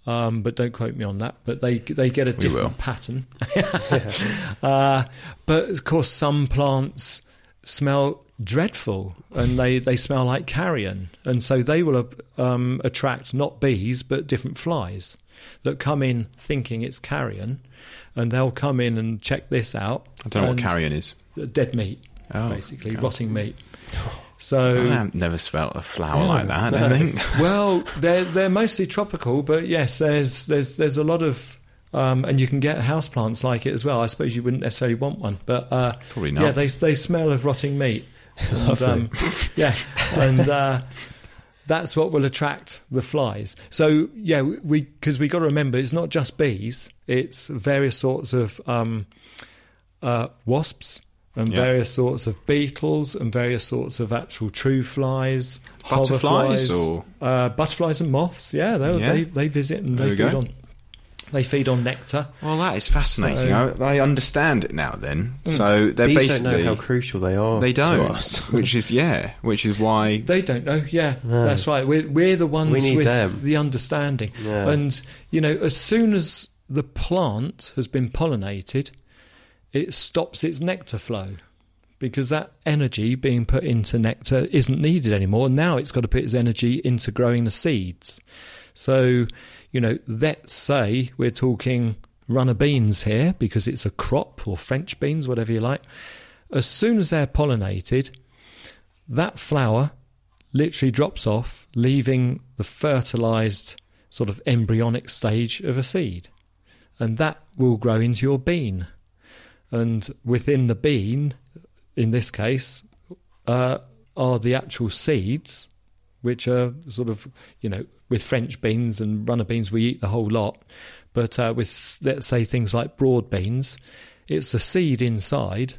Um, but don't quote me on that. But they they get a different pattern. uh, but of course, some plants smell dreadful and they, they smell like carrion. And so they will um, attract not bees, but different flies that come in thinking it's carrion. And they'll come in and check this out. I don't know what carrion is. Dead meat, Oh, basically, God. rotting meat. So. I've never smelt a flower like that. I think. well, they're they're mostly tropical, but yes, there's there's there's a lot of um, and you can get houseplants like it as well. I suppose you wouldn't necessarily want one, but uh, Probably not. Yeah, they they smell of rotting meat. And, um, yeah, and uh, that's what will attract the flies. So yeah, we because we got to remember it's not just bees; it's various sorts of um, uh, wasps. And Yeah. various sorts of beetles and various sorts of actual true flies, Butterflies or uh, butterflies and moths, yeah, they Yeah. they they visit and There they feed go. on they feed on nectar. well, that is fascinating. So- I, I understand it now. Then, so they're basically don't know how crucial they are. they don't, us. which is yeah, which is why They don't know. Yeah, No. that's right. We're we're the ones We need with them. the understanding. Yeah. And you know, as soon as the plant has been pollinated, it stops its nectar flow because that energy being put into nectar isn't needed anymore. Now it's got to put its energy into growing the seeds. So, you know, let's say we're talking runner beans here because it's a crop or French beans, whatever you like. As soon as they're pollinated, that flower literally drops off, leaving the fertilized sort of embryonic stage of a seed. And that will grow into your bean. And within the bean, in this case, uh, are the actual seeds, which are sort of, you know, with French beans and runner beans, we eat the whole lot. But uh, with, let's say, things like broad beans, it's the seed inside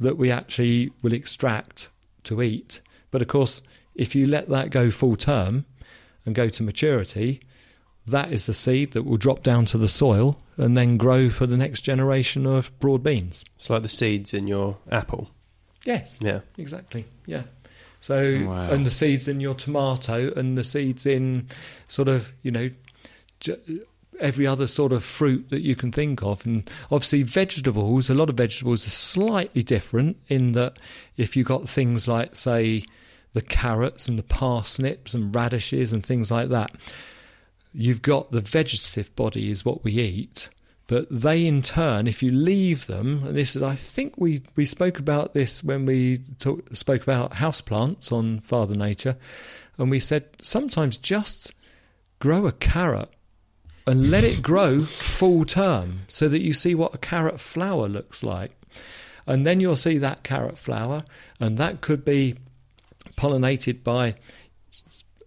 that we actually will extract to eat But of course, if you let that go full term and go to maturity, that is the seed that will drop down to the soil and then grow for the next generation of broad beans. It's like the seeds in your apple. Yes, Yeah. exactly. Yeah. So, Wow. and the seeds in your tomato and the seeds in sort of, you know, every other sort of fruit that you can think of. And obviously, vegetables, a lot of vegetables are slightly different in that if you've got things like, say, the carrots and the parsnips and radishes and things like that, you've got the vegetative body is what we eat. But they, in turn, if you leave them, and this is, I think we, we spoke about this when we talk, spoke about houseplants on Father Nature, and we said sometimes just grow a carrot and let it grow full term so that you see what a carrot flower looks like. And then you'll see that carrot flower, and that could be pollinated by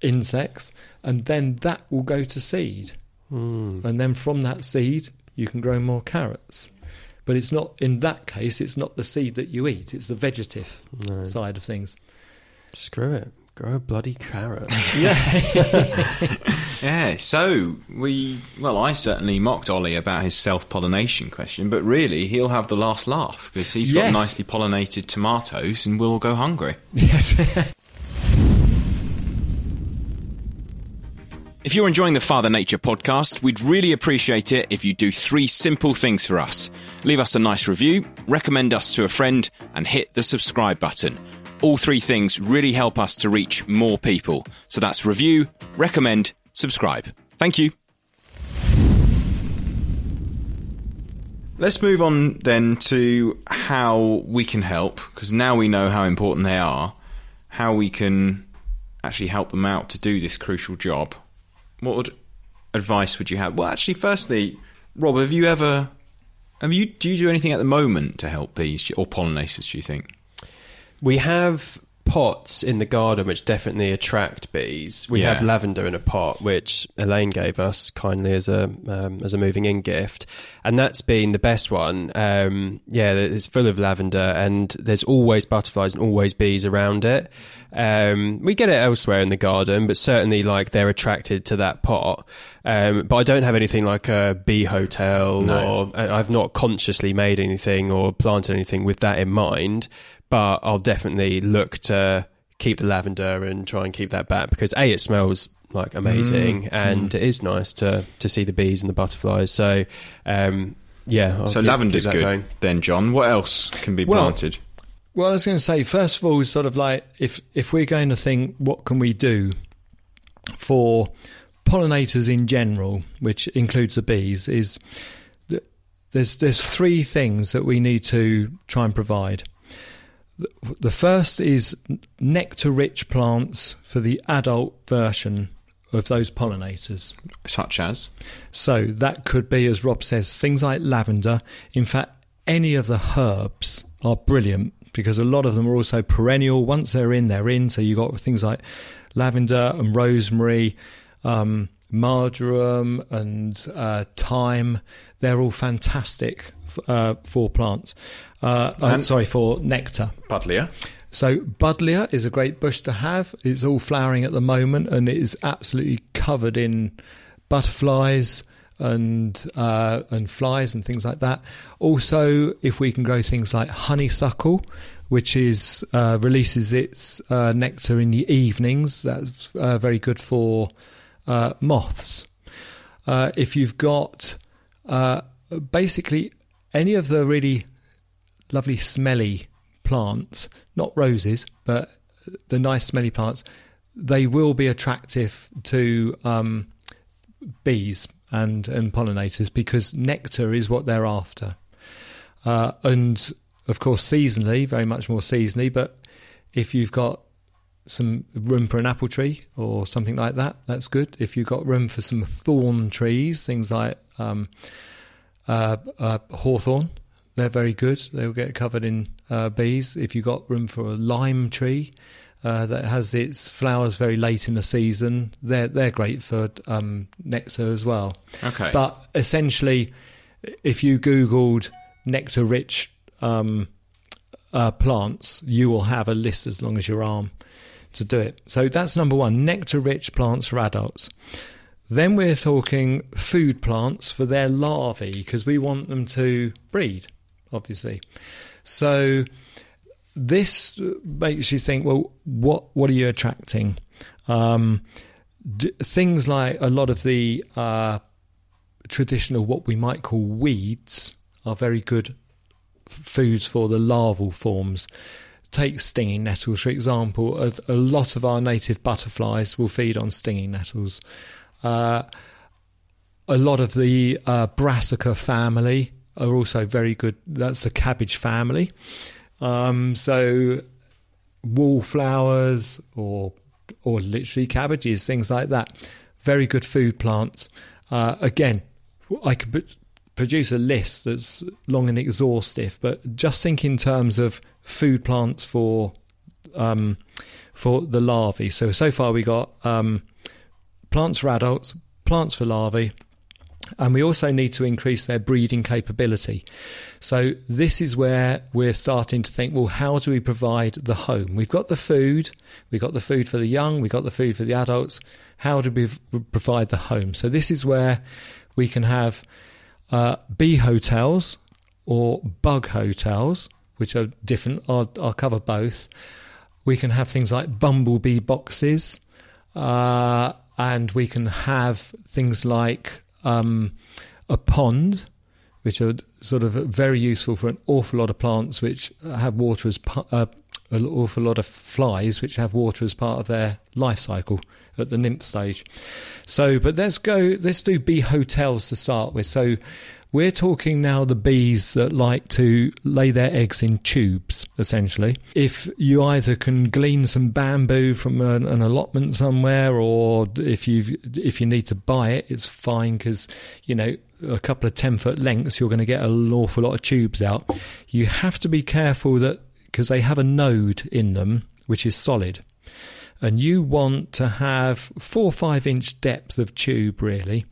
insects, and then that will go to seed. Mm. And then from that seed, you can grow more carrots. But it's not, in that case, it's not the seed that you eat, it's the vegetative No. side of things. Screw it. Grow a bloody carrot. Yeah, yeah. so we, well, I certainly mocked Ollie about his self pollination question, but really he'll have the last laugh because he's got nicely pollinated tomatoes and we'll go hungry. Yes. If you're enjoying the Father Nature podcast, we'd really appreciate it if you do three simple things for us. Leave us a nice review, recommend us to a friend, and hit the subscribe button. All three things really help us to reach more people. So that's review, recommend, subscribe. Thank you. Let's move on then to how we can help, because now we know how important they are, how we can actually help them out to do this crucial job. What would advice would you have? Well, actually, firstly, Rob, have you ever have you do you do anything at the moment to help bees or pollinators? Do you think? We have pots in the garden which definitely attract bees. We Yeah. have lavender in a pot, which Elaine gave us kindly as a um, as a moving in gift, and that's been the best one. Um, yeah, it's full of lavender, and there's always butterflies and always bees around it. Um, we get it elsewhere in the garden, but certainly like they're attracted to that pot. Um, but I don't have anything like a bee hotel, No. or I've not consciously made anything or planted anything with that in mind but I'll definitely look to keep the lavender and try and keep that back because a it smells like amazing and it is nice to to see the bees and the butterflies. So um, yeah, I'll so keep- lavender's keep good. going. Then, John, what else can be Well, planted? Well, I was going to say, first of all, sort of like if if we're going to think, what can we do for pollinators in general, which includes the bees, is that there's there's three things that we need to try and provide. The- first is nectar-rich plants for the adult version of those pollinators. Such as So that could be, as Rob says, things like lavender. In fact, any of the herbs are brilliant because a lot of them are also perennial. Once they're in, they're in. So you've got things like lavender and rosemary, um, marjoram and uh, thyme. They're all fantastic f- uh, for plants. Uh, I'm sorry, for nectar. Buddleia. So buddleia is a great bush to have. It's all flowering at the moment, and it is absolutely covered in butterflies and uh, and flies and things like that. Also, if we can grow things like honeysuckle, which is uh, releases its uh, nectar in the evenings, that's uh, very good for uh, moths. Uh, if you've got uh, basically any of the really lovely smelly plants, not roses, but the nice smelly plants, they will be attractive to um, bees and, and pollinators because nectar is what they're after. Uh, and of course, seasonally, very much more seasonally, but if you've got some room for an apple tree or something like that, that's good. If you've got room for some thorn trees, things like um, uh, uh, hawthorn, they're very good. They'll get covered in uh, bees. If you've got room for a lime tree uh, that has its flowers very late in the season, they're they're great for um, nectar as well. Okay. But essentially, if you googled nectar rich um, uh, plants, you will have a list as long as your arm. to do it. So that's number one nectar rich plants for adults. Then we're talking food plants for their larvae because we want them to breed, obviously. So this makes you think, well, what what are you attracting? Um, d- things like a lot of the uh, traditional, what we might call weeds, are very good foods for the larval forms. Take stinging nettles, for example. A, a lot of our native butterflies will feed on stinging nettles. Uh, a lot of the uh, brassica family are also very good. That's the cabbage family. Um, so wallflowers or or literally cabbages, things like that. Very good food plants. Uh, again, I could put, produce a list that's long and exhaustive, but just think in terms of food plants for um, for the larvae. So so far we got um, plants for adults, plants for larvae, and we also need to increase their breeding capability. So this is where we're starting to think, well, how do we provide the home? We've got the food, we've got the food for the young, we've got the food for the adults. How do we provide the home? So this is where we can have uh, bee hotels or bug hotels, which are different. I'll, I'll cover both. We can have things like bumblebee boxes. Uh, and we can have things like um, a pond, which are sort of very useful for an awful lot of plants which have water as uh, an awful lot of flies which have water as part of their life cycle at the nymph stage. So, but let's go. Let's do bee hotels to start with. So, we're talking now the bees that like to lay their eggs in tubes, essentially. If you either can glean some bamboo from an, an allotment somewhere, or if you if you need to buy it, it's fine because you know a couple of ten foot lengths, you're going to get an awful lot of tubes out. You have to be careful that because they have a node in them which is solid and you want to have four or five inch depth of tube really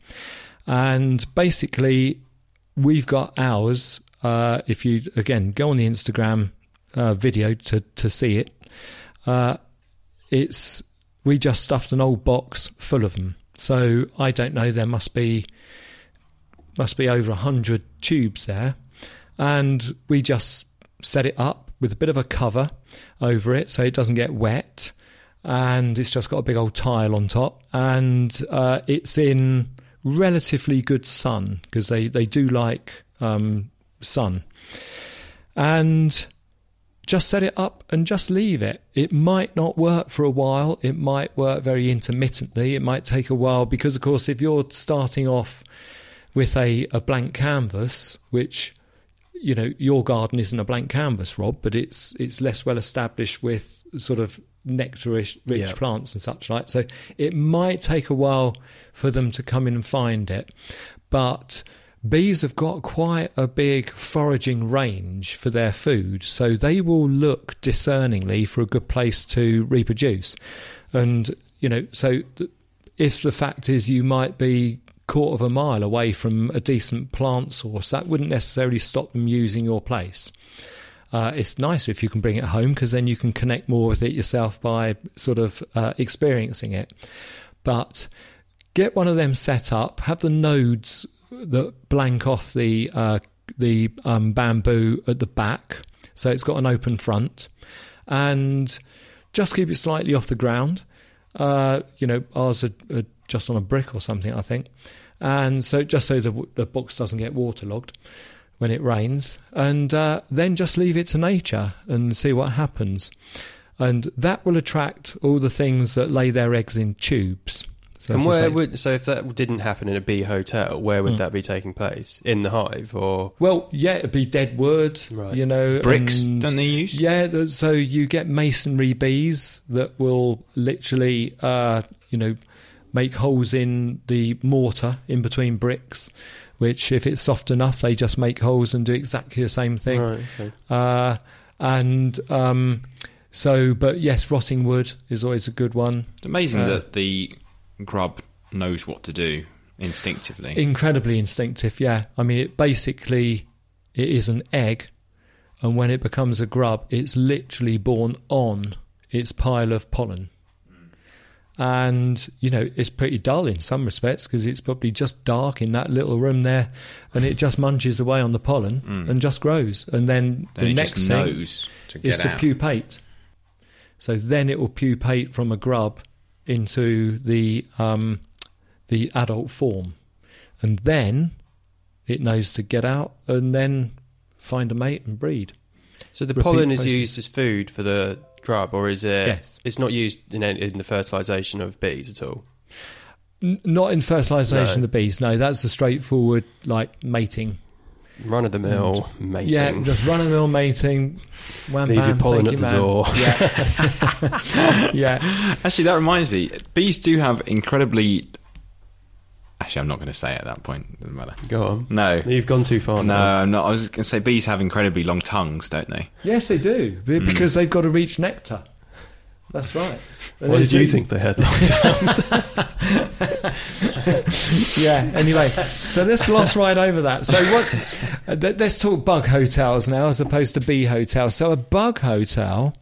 and basically we've got ours. Uh, if you again go on the Instagram uh, video to to see it, uh, it's we just stuffed an old box full of them. So I don't know. There must be must be over a hundred tubes there, and we just set it up with a bit of a cover over it so it doesn't get wet, and it's just got a big old tile on top, and uh, it's in relatively good sun because they, they do like um, sun. And just set it up and just leave it. It might not work for a while. It might work very intermittently. It might take a while because, of course, if you're starting off with a, a blank canvas, which you know your garden isn't a blank canvas, Rob, but it's it's less well established with sort of nectar-rich yeah. plants and such like. So it might take a while for them to come in and find it, but bees have got quite a big foraging range for their food, so they will look discerningly for a good place to reproduce. And you know, so if the fact is you might be quarter of a mile away from a decent plant source, that wouldn't necessarily stop them using your place. Uh, it's nicer if you can bring it home because then you can connect more with it yourself by sort of uh, experiencing it. But get one of them set up, have the nodes that blank off the uh, the um, bamboo at the back, so it's got an open front, and just keep it slightly off the ground. Uh, you know, ours are, are, just on a brick or something, I think, and so just so the, the box doesn't get waterlogged when it rains, and uh, then just leave it to nature and see what happens. And that will attract all the things that lay their eggs in tubes. So and where would so if that didn't happen in a bee hotel, where would mm. that be taking place? In the hive or? Well, yeah, it'd be dead wood. Right. You know, bricks. And, don't they use? Yeah, so you get masonry bees that will literally, uh, you know, make holes in the mortar in between bricks which if it's soft enough, they just make holes and do exactly the same thing. Right, okay. uh, and um, so, but yes, rotting wood is always a good one. It's amazing uh, that the grub knows what to do instinctively. Incredibly instinctive, yeah. I mean, it basically it is an egg, and when it becomes a grub, it's literally born on its pile of pollen. And, you know, it's pretty dull in some respects because it's probably just dark in that little room there and it just munches away on the pollen and just grows. And then, Then the next thing is to out. pupate. So then it will pupate from a grub into the um, the adult form, and then it knows to get out and then find a mate and breed. So the pollen is process. used as food for the grub, or is it? Yes. It's not used in, in the fertilization of bees at all. N- not in fertilization No. of bees. No, that's a straightforward like mating. Run of the mill mating. Yeah, just run of the mill mating. Wham, Leave your pollen at you, the man. door. Yeah, yeah. Actually, that reminds me. Bees do have incredibly. Actually, I'm not going to say it at that point. Doesn't matter. Go on. No. You've gone too far. No, now. I'm not. I was going to say bees have incredibly long tongues, don't they? Yes, they do Hmm. because they've got to reach nectar. That's right. And Why did you think they had long tongues? yeah. Anyway, so let's gloss right over that. So what's? Uh, th- let's talk bug hotels now, as opposed to bee hotels. So a bug hotel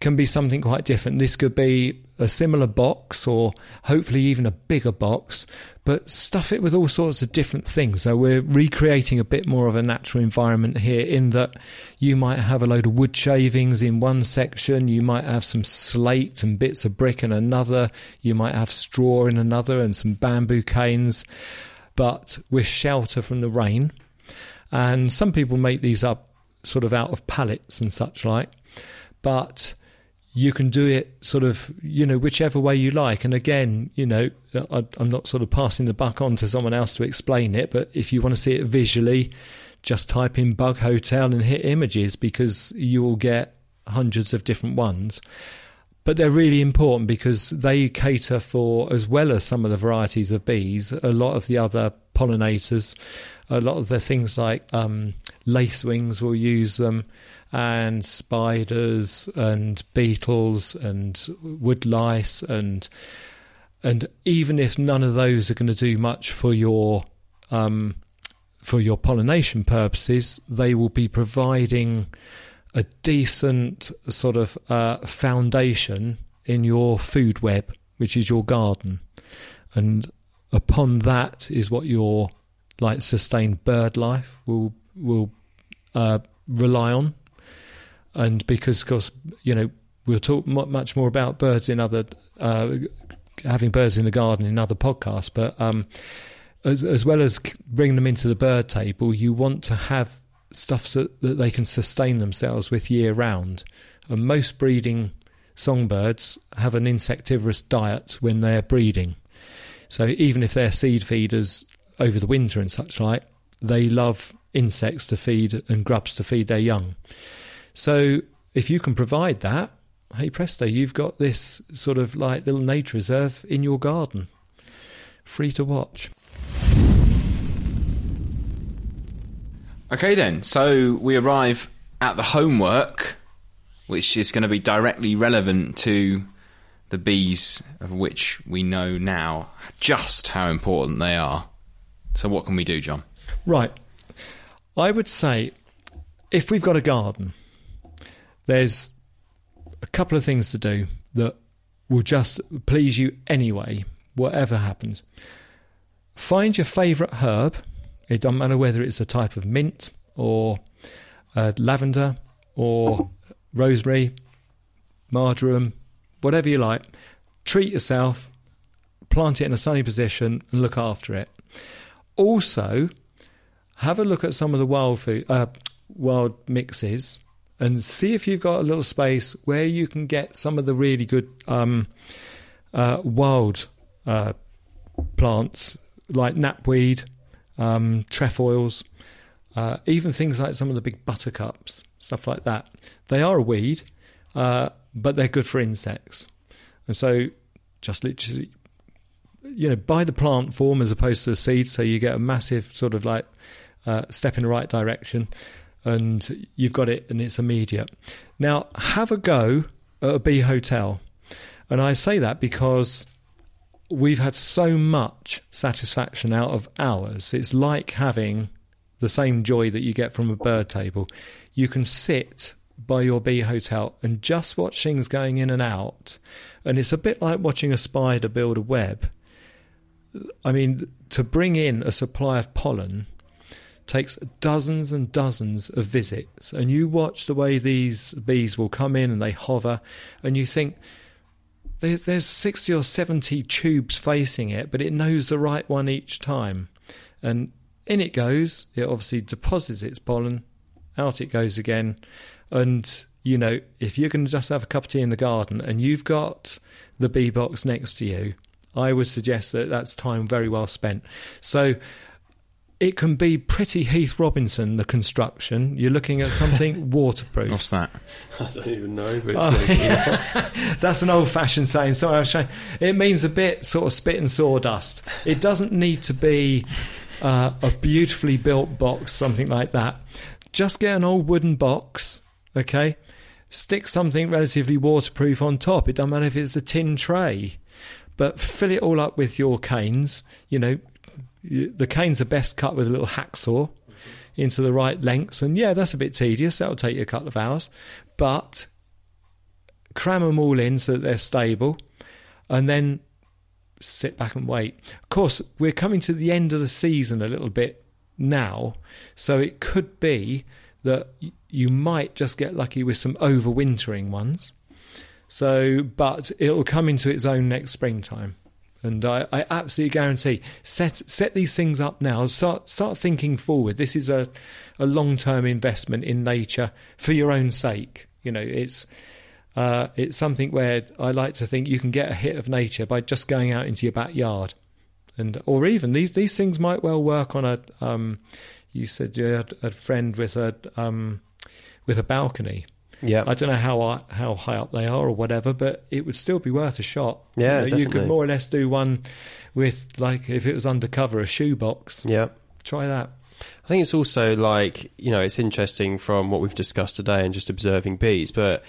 can be something quite different. This could be a similar box, or hopefully even a bigger box, but stuff it with all sorts of different things. So we're recreating a bit more of a natural environment here, in that you might have a load of wood shavings in one section, you might have some slate and bits of brick in another, you might have straw in another, and some bamboo canes, but with shelter from the rain. And some people make these up sort of out of pallets and such like, but you can do it sort of you know whichever way you like. And again you know I, i'm not sort of passing the buck on to someone else to explain it but if you want to see it visually just type in bug hotel and hit images because you will get hundreds of different ones. But they're really important because they cater for as well as some of the varieties of bees a lot of the other pollinators a lot of the things like um, lacewings will use them and spiders and beetles and wood lice and and even if none of those are going to do much for your um, for your pollination purposes, they will be providing a decent sort of uh, foundation in your food web, which is your garden, and upon that is what your like sustained bird life will will uh, rely on and because, of course, you know, we'll talk much more about birds in other, uh, having birds in the garden in other podcasts, but um, as, as well as bringing them into the bird table, you want to have stuff so that they can sustain themselves with year round. And most breeding songbirds have an insectivorous diet when they're breeding. So even if they're seed feeders over the winter and such like, they love insects to feed and grubs to feed their young. So if you can provide that, hey presto, you've got this sort of like little nature reserve in your garden, free to watch. Okay, then. So we arrive at the homework, which is going to be directly relevant to the bees, of which we know now just how important they are. So, what can we do, John? Right. I would say if we've got a garden, there's a couple of things to do that will just please you anyway, whatever happens. Find your favourite herb. It doesn't matter whether it's a type of mint or uh, lavender or rosemary, marjoram, whatever you like. Treat yourself, plant it in a sunny position, and look after it. Also, have a look at some of the wild food, uh, wild mixes, and see if you've got a little space where you can get some of the really good um, uh, wild uh, plants like knapweed, um, trefoils, uh, even things like some of the big buttercups, stuff like that. They are a weed, uh, but they're good for insects, and so just literally you know, buy the plant form as opposed to the seed, so you get a massive sort of like uh, step in the right direction, and you've got it, and it's immediate. Now, have a go at a bee hotel, and I say that because we've had so much satisfaction out of ours. It's like having the same joy that you get from a bird table. You can sit by your bee hotel and just watch things going in and out, and it's a bit like watching a spider build a web. I mean, to bring in a supply of pollen takes dozens and dozens of visits, and you watch the way these bees will come in and they hover, and you think there's 60 or 70 tubes facing it, but it knows the right one each time. And in it goes, it obviously deposits its pollen, out it goes again. And, you know, if you can just have a cup of tea in the garden and you've got the bee box next to you, I would suggest that that's time very well spent. So it can be pretty Heath Robinson, the construction. You're looking at something waterproof. What's that? I don't even know, but it's Oh, yeah. That's an old fashioned saying. Sorry, I was showing. It means a bit sort of spit and sawdust. It doesn't need to be uh, a beautifully built box, something like that. Just get an old wooden box, okay? Stick something relatively waterproof on top. It doesn't matter if it's a tin tray, but fill it all up with your canes. You know, you- the canes are best cut with a little hacksaw into the right lengths. And yeah, that's a bit tedious. That'll take you a couple of hours. But cram them all in so that they're stable, and then sit back and wait. Of course, we're coming to the end of the season a little bit now, so it could be that you might just get lucky with some overwintering ones. So, but it'll come into its own next springtime. And I, I absolutely guarantee set set these things up now. Start start thinking forward. This is a a long term investment in nature for your own sake. You know, it's uh, it's something where I like to think you can get a hit of nature by just going out into your backyard, and or even these these things might well work on a. Um, you said you had a friend with a um, with a balcony. Yeah. I don't know how how high up they are or whatever, but it would still be worth a shot. Yeah, you, know, you could more or less do one with like if it was undercover a shoebox. yeah. Try that. I think it's also like, you know, it's interesting from what we've discussed today and just observing bees, but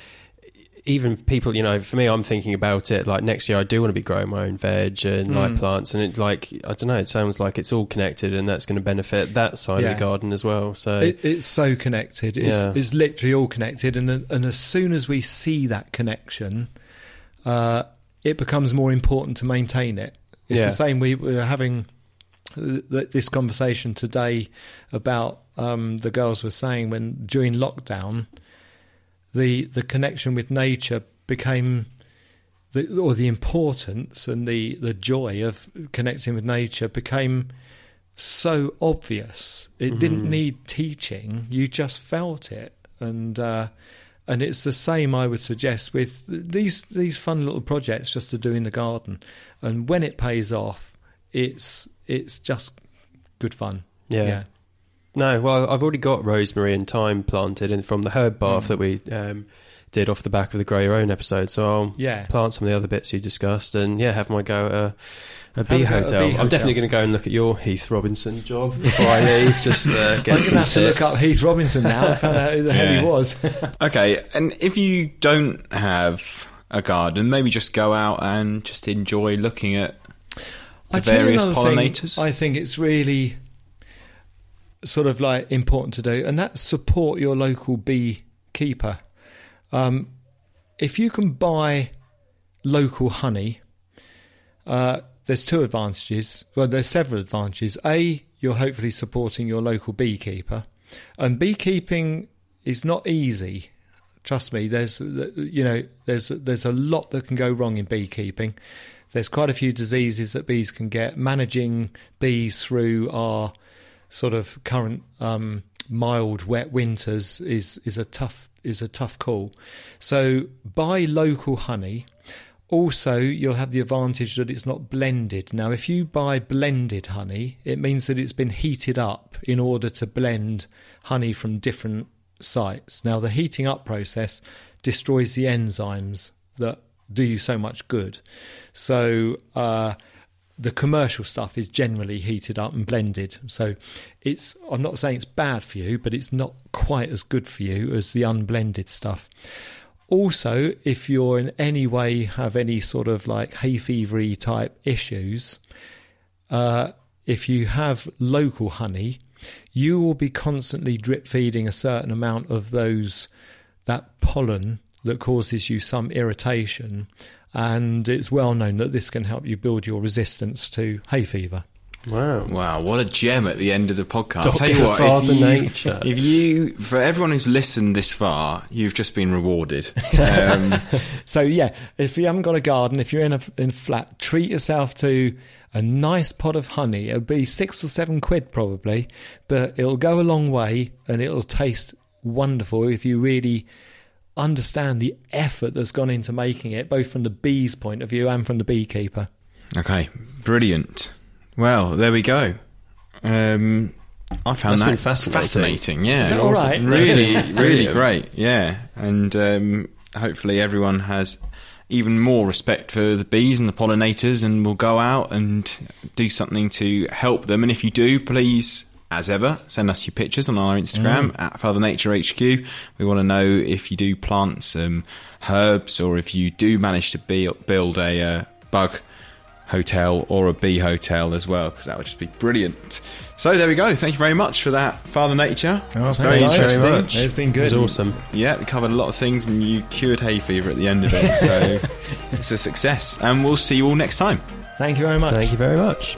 even people, you know, for me, I'm thinking about it like next year I do want to be growing my own veg and like Mm. plants. And it like, I don't know, it sounds like it's all connected and that's going to benefit that side Yeah. of the garden as well. So, It, it's so connected. It's, Yeah. it's literally all connected, and and as soon as we see that connection, uh, it becomes more important to maintain it. It's Yeah. the same. We were having uh, th- this conversation today about um, the girls were saying when during lockdown, the the connection with nature became. The, or the importance and the, the joy of connecting with nature became so obvious. It didn't need teaching; you just felt it, and uh, and it's the same. I would suggest with these these fun little projects just to do in the garden, and when it pays off, it's it's just good fun. yeah. No, well, I've already got rosemary and thyme planted in from the herb bath Mm. that we um, did off the back of the Grow Your Own episode. So I'll yeah. plant some of the other bits you discussed and yeah, have my go at a, a Have bee a go at a hotel. I'm definitely going to go and look at your Heath Robinson job before I leave. Just uh, get I'm some going to have to look tips. up Heath Robinson now and find out who the hell Yeah. he was. Okay, and if you don't have a garden, maybe just go out and just enjoy looking at the I various another thing pollinators. I think it's really sort of like important to do, and that's support your local beekeeper. Um, if you can buy local honey, uh, there's two advantages. Well, there's several advantages. A, you're hopefully supporting your local beekeeper, and beekeeping is not easy. Trust me. There's you know there's there's a lot that can go wrong in beekeeping. There's quite a few diseases that bees can get. Managing bees through our sort of current um, mild, wet winters is is a tough is a tough call. So buy local honey. Also, you'll have the advantage that it's not blended. Now, if you buy blended honey, it means that it's been heated up in order to blend honey from different sites. Now, the heating up process destroys the enzymes that do you so much good. So, uh, the commercial stuff is generally heated up and blended. So it's I'm not saying it's bad for you, but it's not quite as good for you as the unblended stuff. Also, if you're in any way have any sort of like hay fevery type issues, uh, if you have local honey, you will be constantly drip feeding a certain amount of those that pollen that causes you some irritation. And it's well known that this can help you build your resistance to hay fever. Wow. Wow, what a gem at the end of the podcast. Dr. Tell you what, Father if you, Nature. if you, for everyone who's listened this far, you've just been rewarded. Um, So yeah, if you haven't got a garden, if you're in a, in a flat, treat yourself to a nice pot of honey. It'll be six or seven quid probably, but it'll go a long way and it'll taste wonderful if you really understand the effort that's gone into making it, both from the bee's point of view and from the beekeeper. okay, brilliant. Well, there we go. Um, I found That's that fascinating. fascinating. Yeah, Is that all right? really, really great. Yeah, and um, hopefully everyone has even more respect for the bees and the pollinators, and will go out and do something to help them. And if you do, please. As ever, send us your pictures on our Instagram at Father Nature HQ. We want to know if you do plant some herbs or if you do manage to be, build a uh, bug hotel or a bee hotel as well, because that would just be brilliant. So there we go. Thank you very much for that, Father Nature. Oh, It's thank very you. interesting. very much. It's been It good. was awesome. Yeah, we covered a lot of things, and you cured hay fever at the end of it. So it's a success, and we'll see you all next time. Thank you very much. Thank you very much.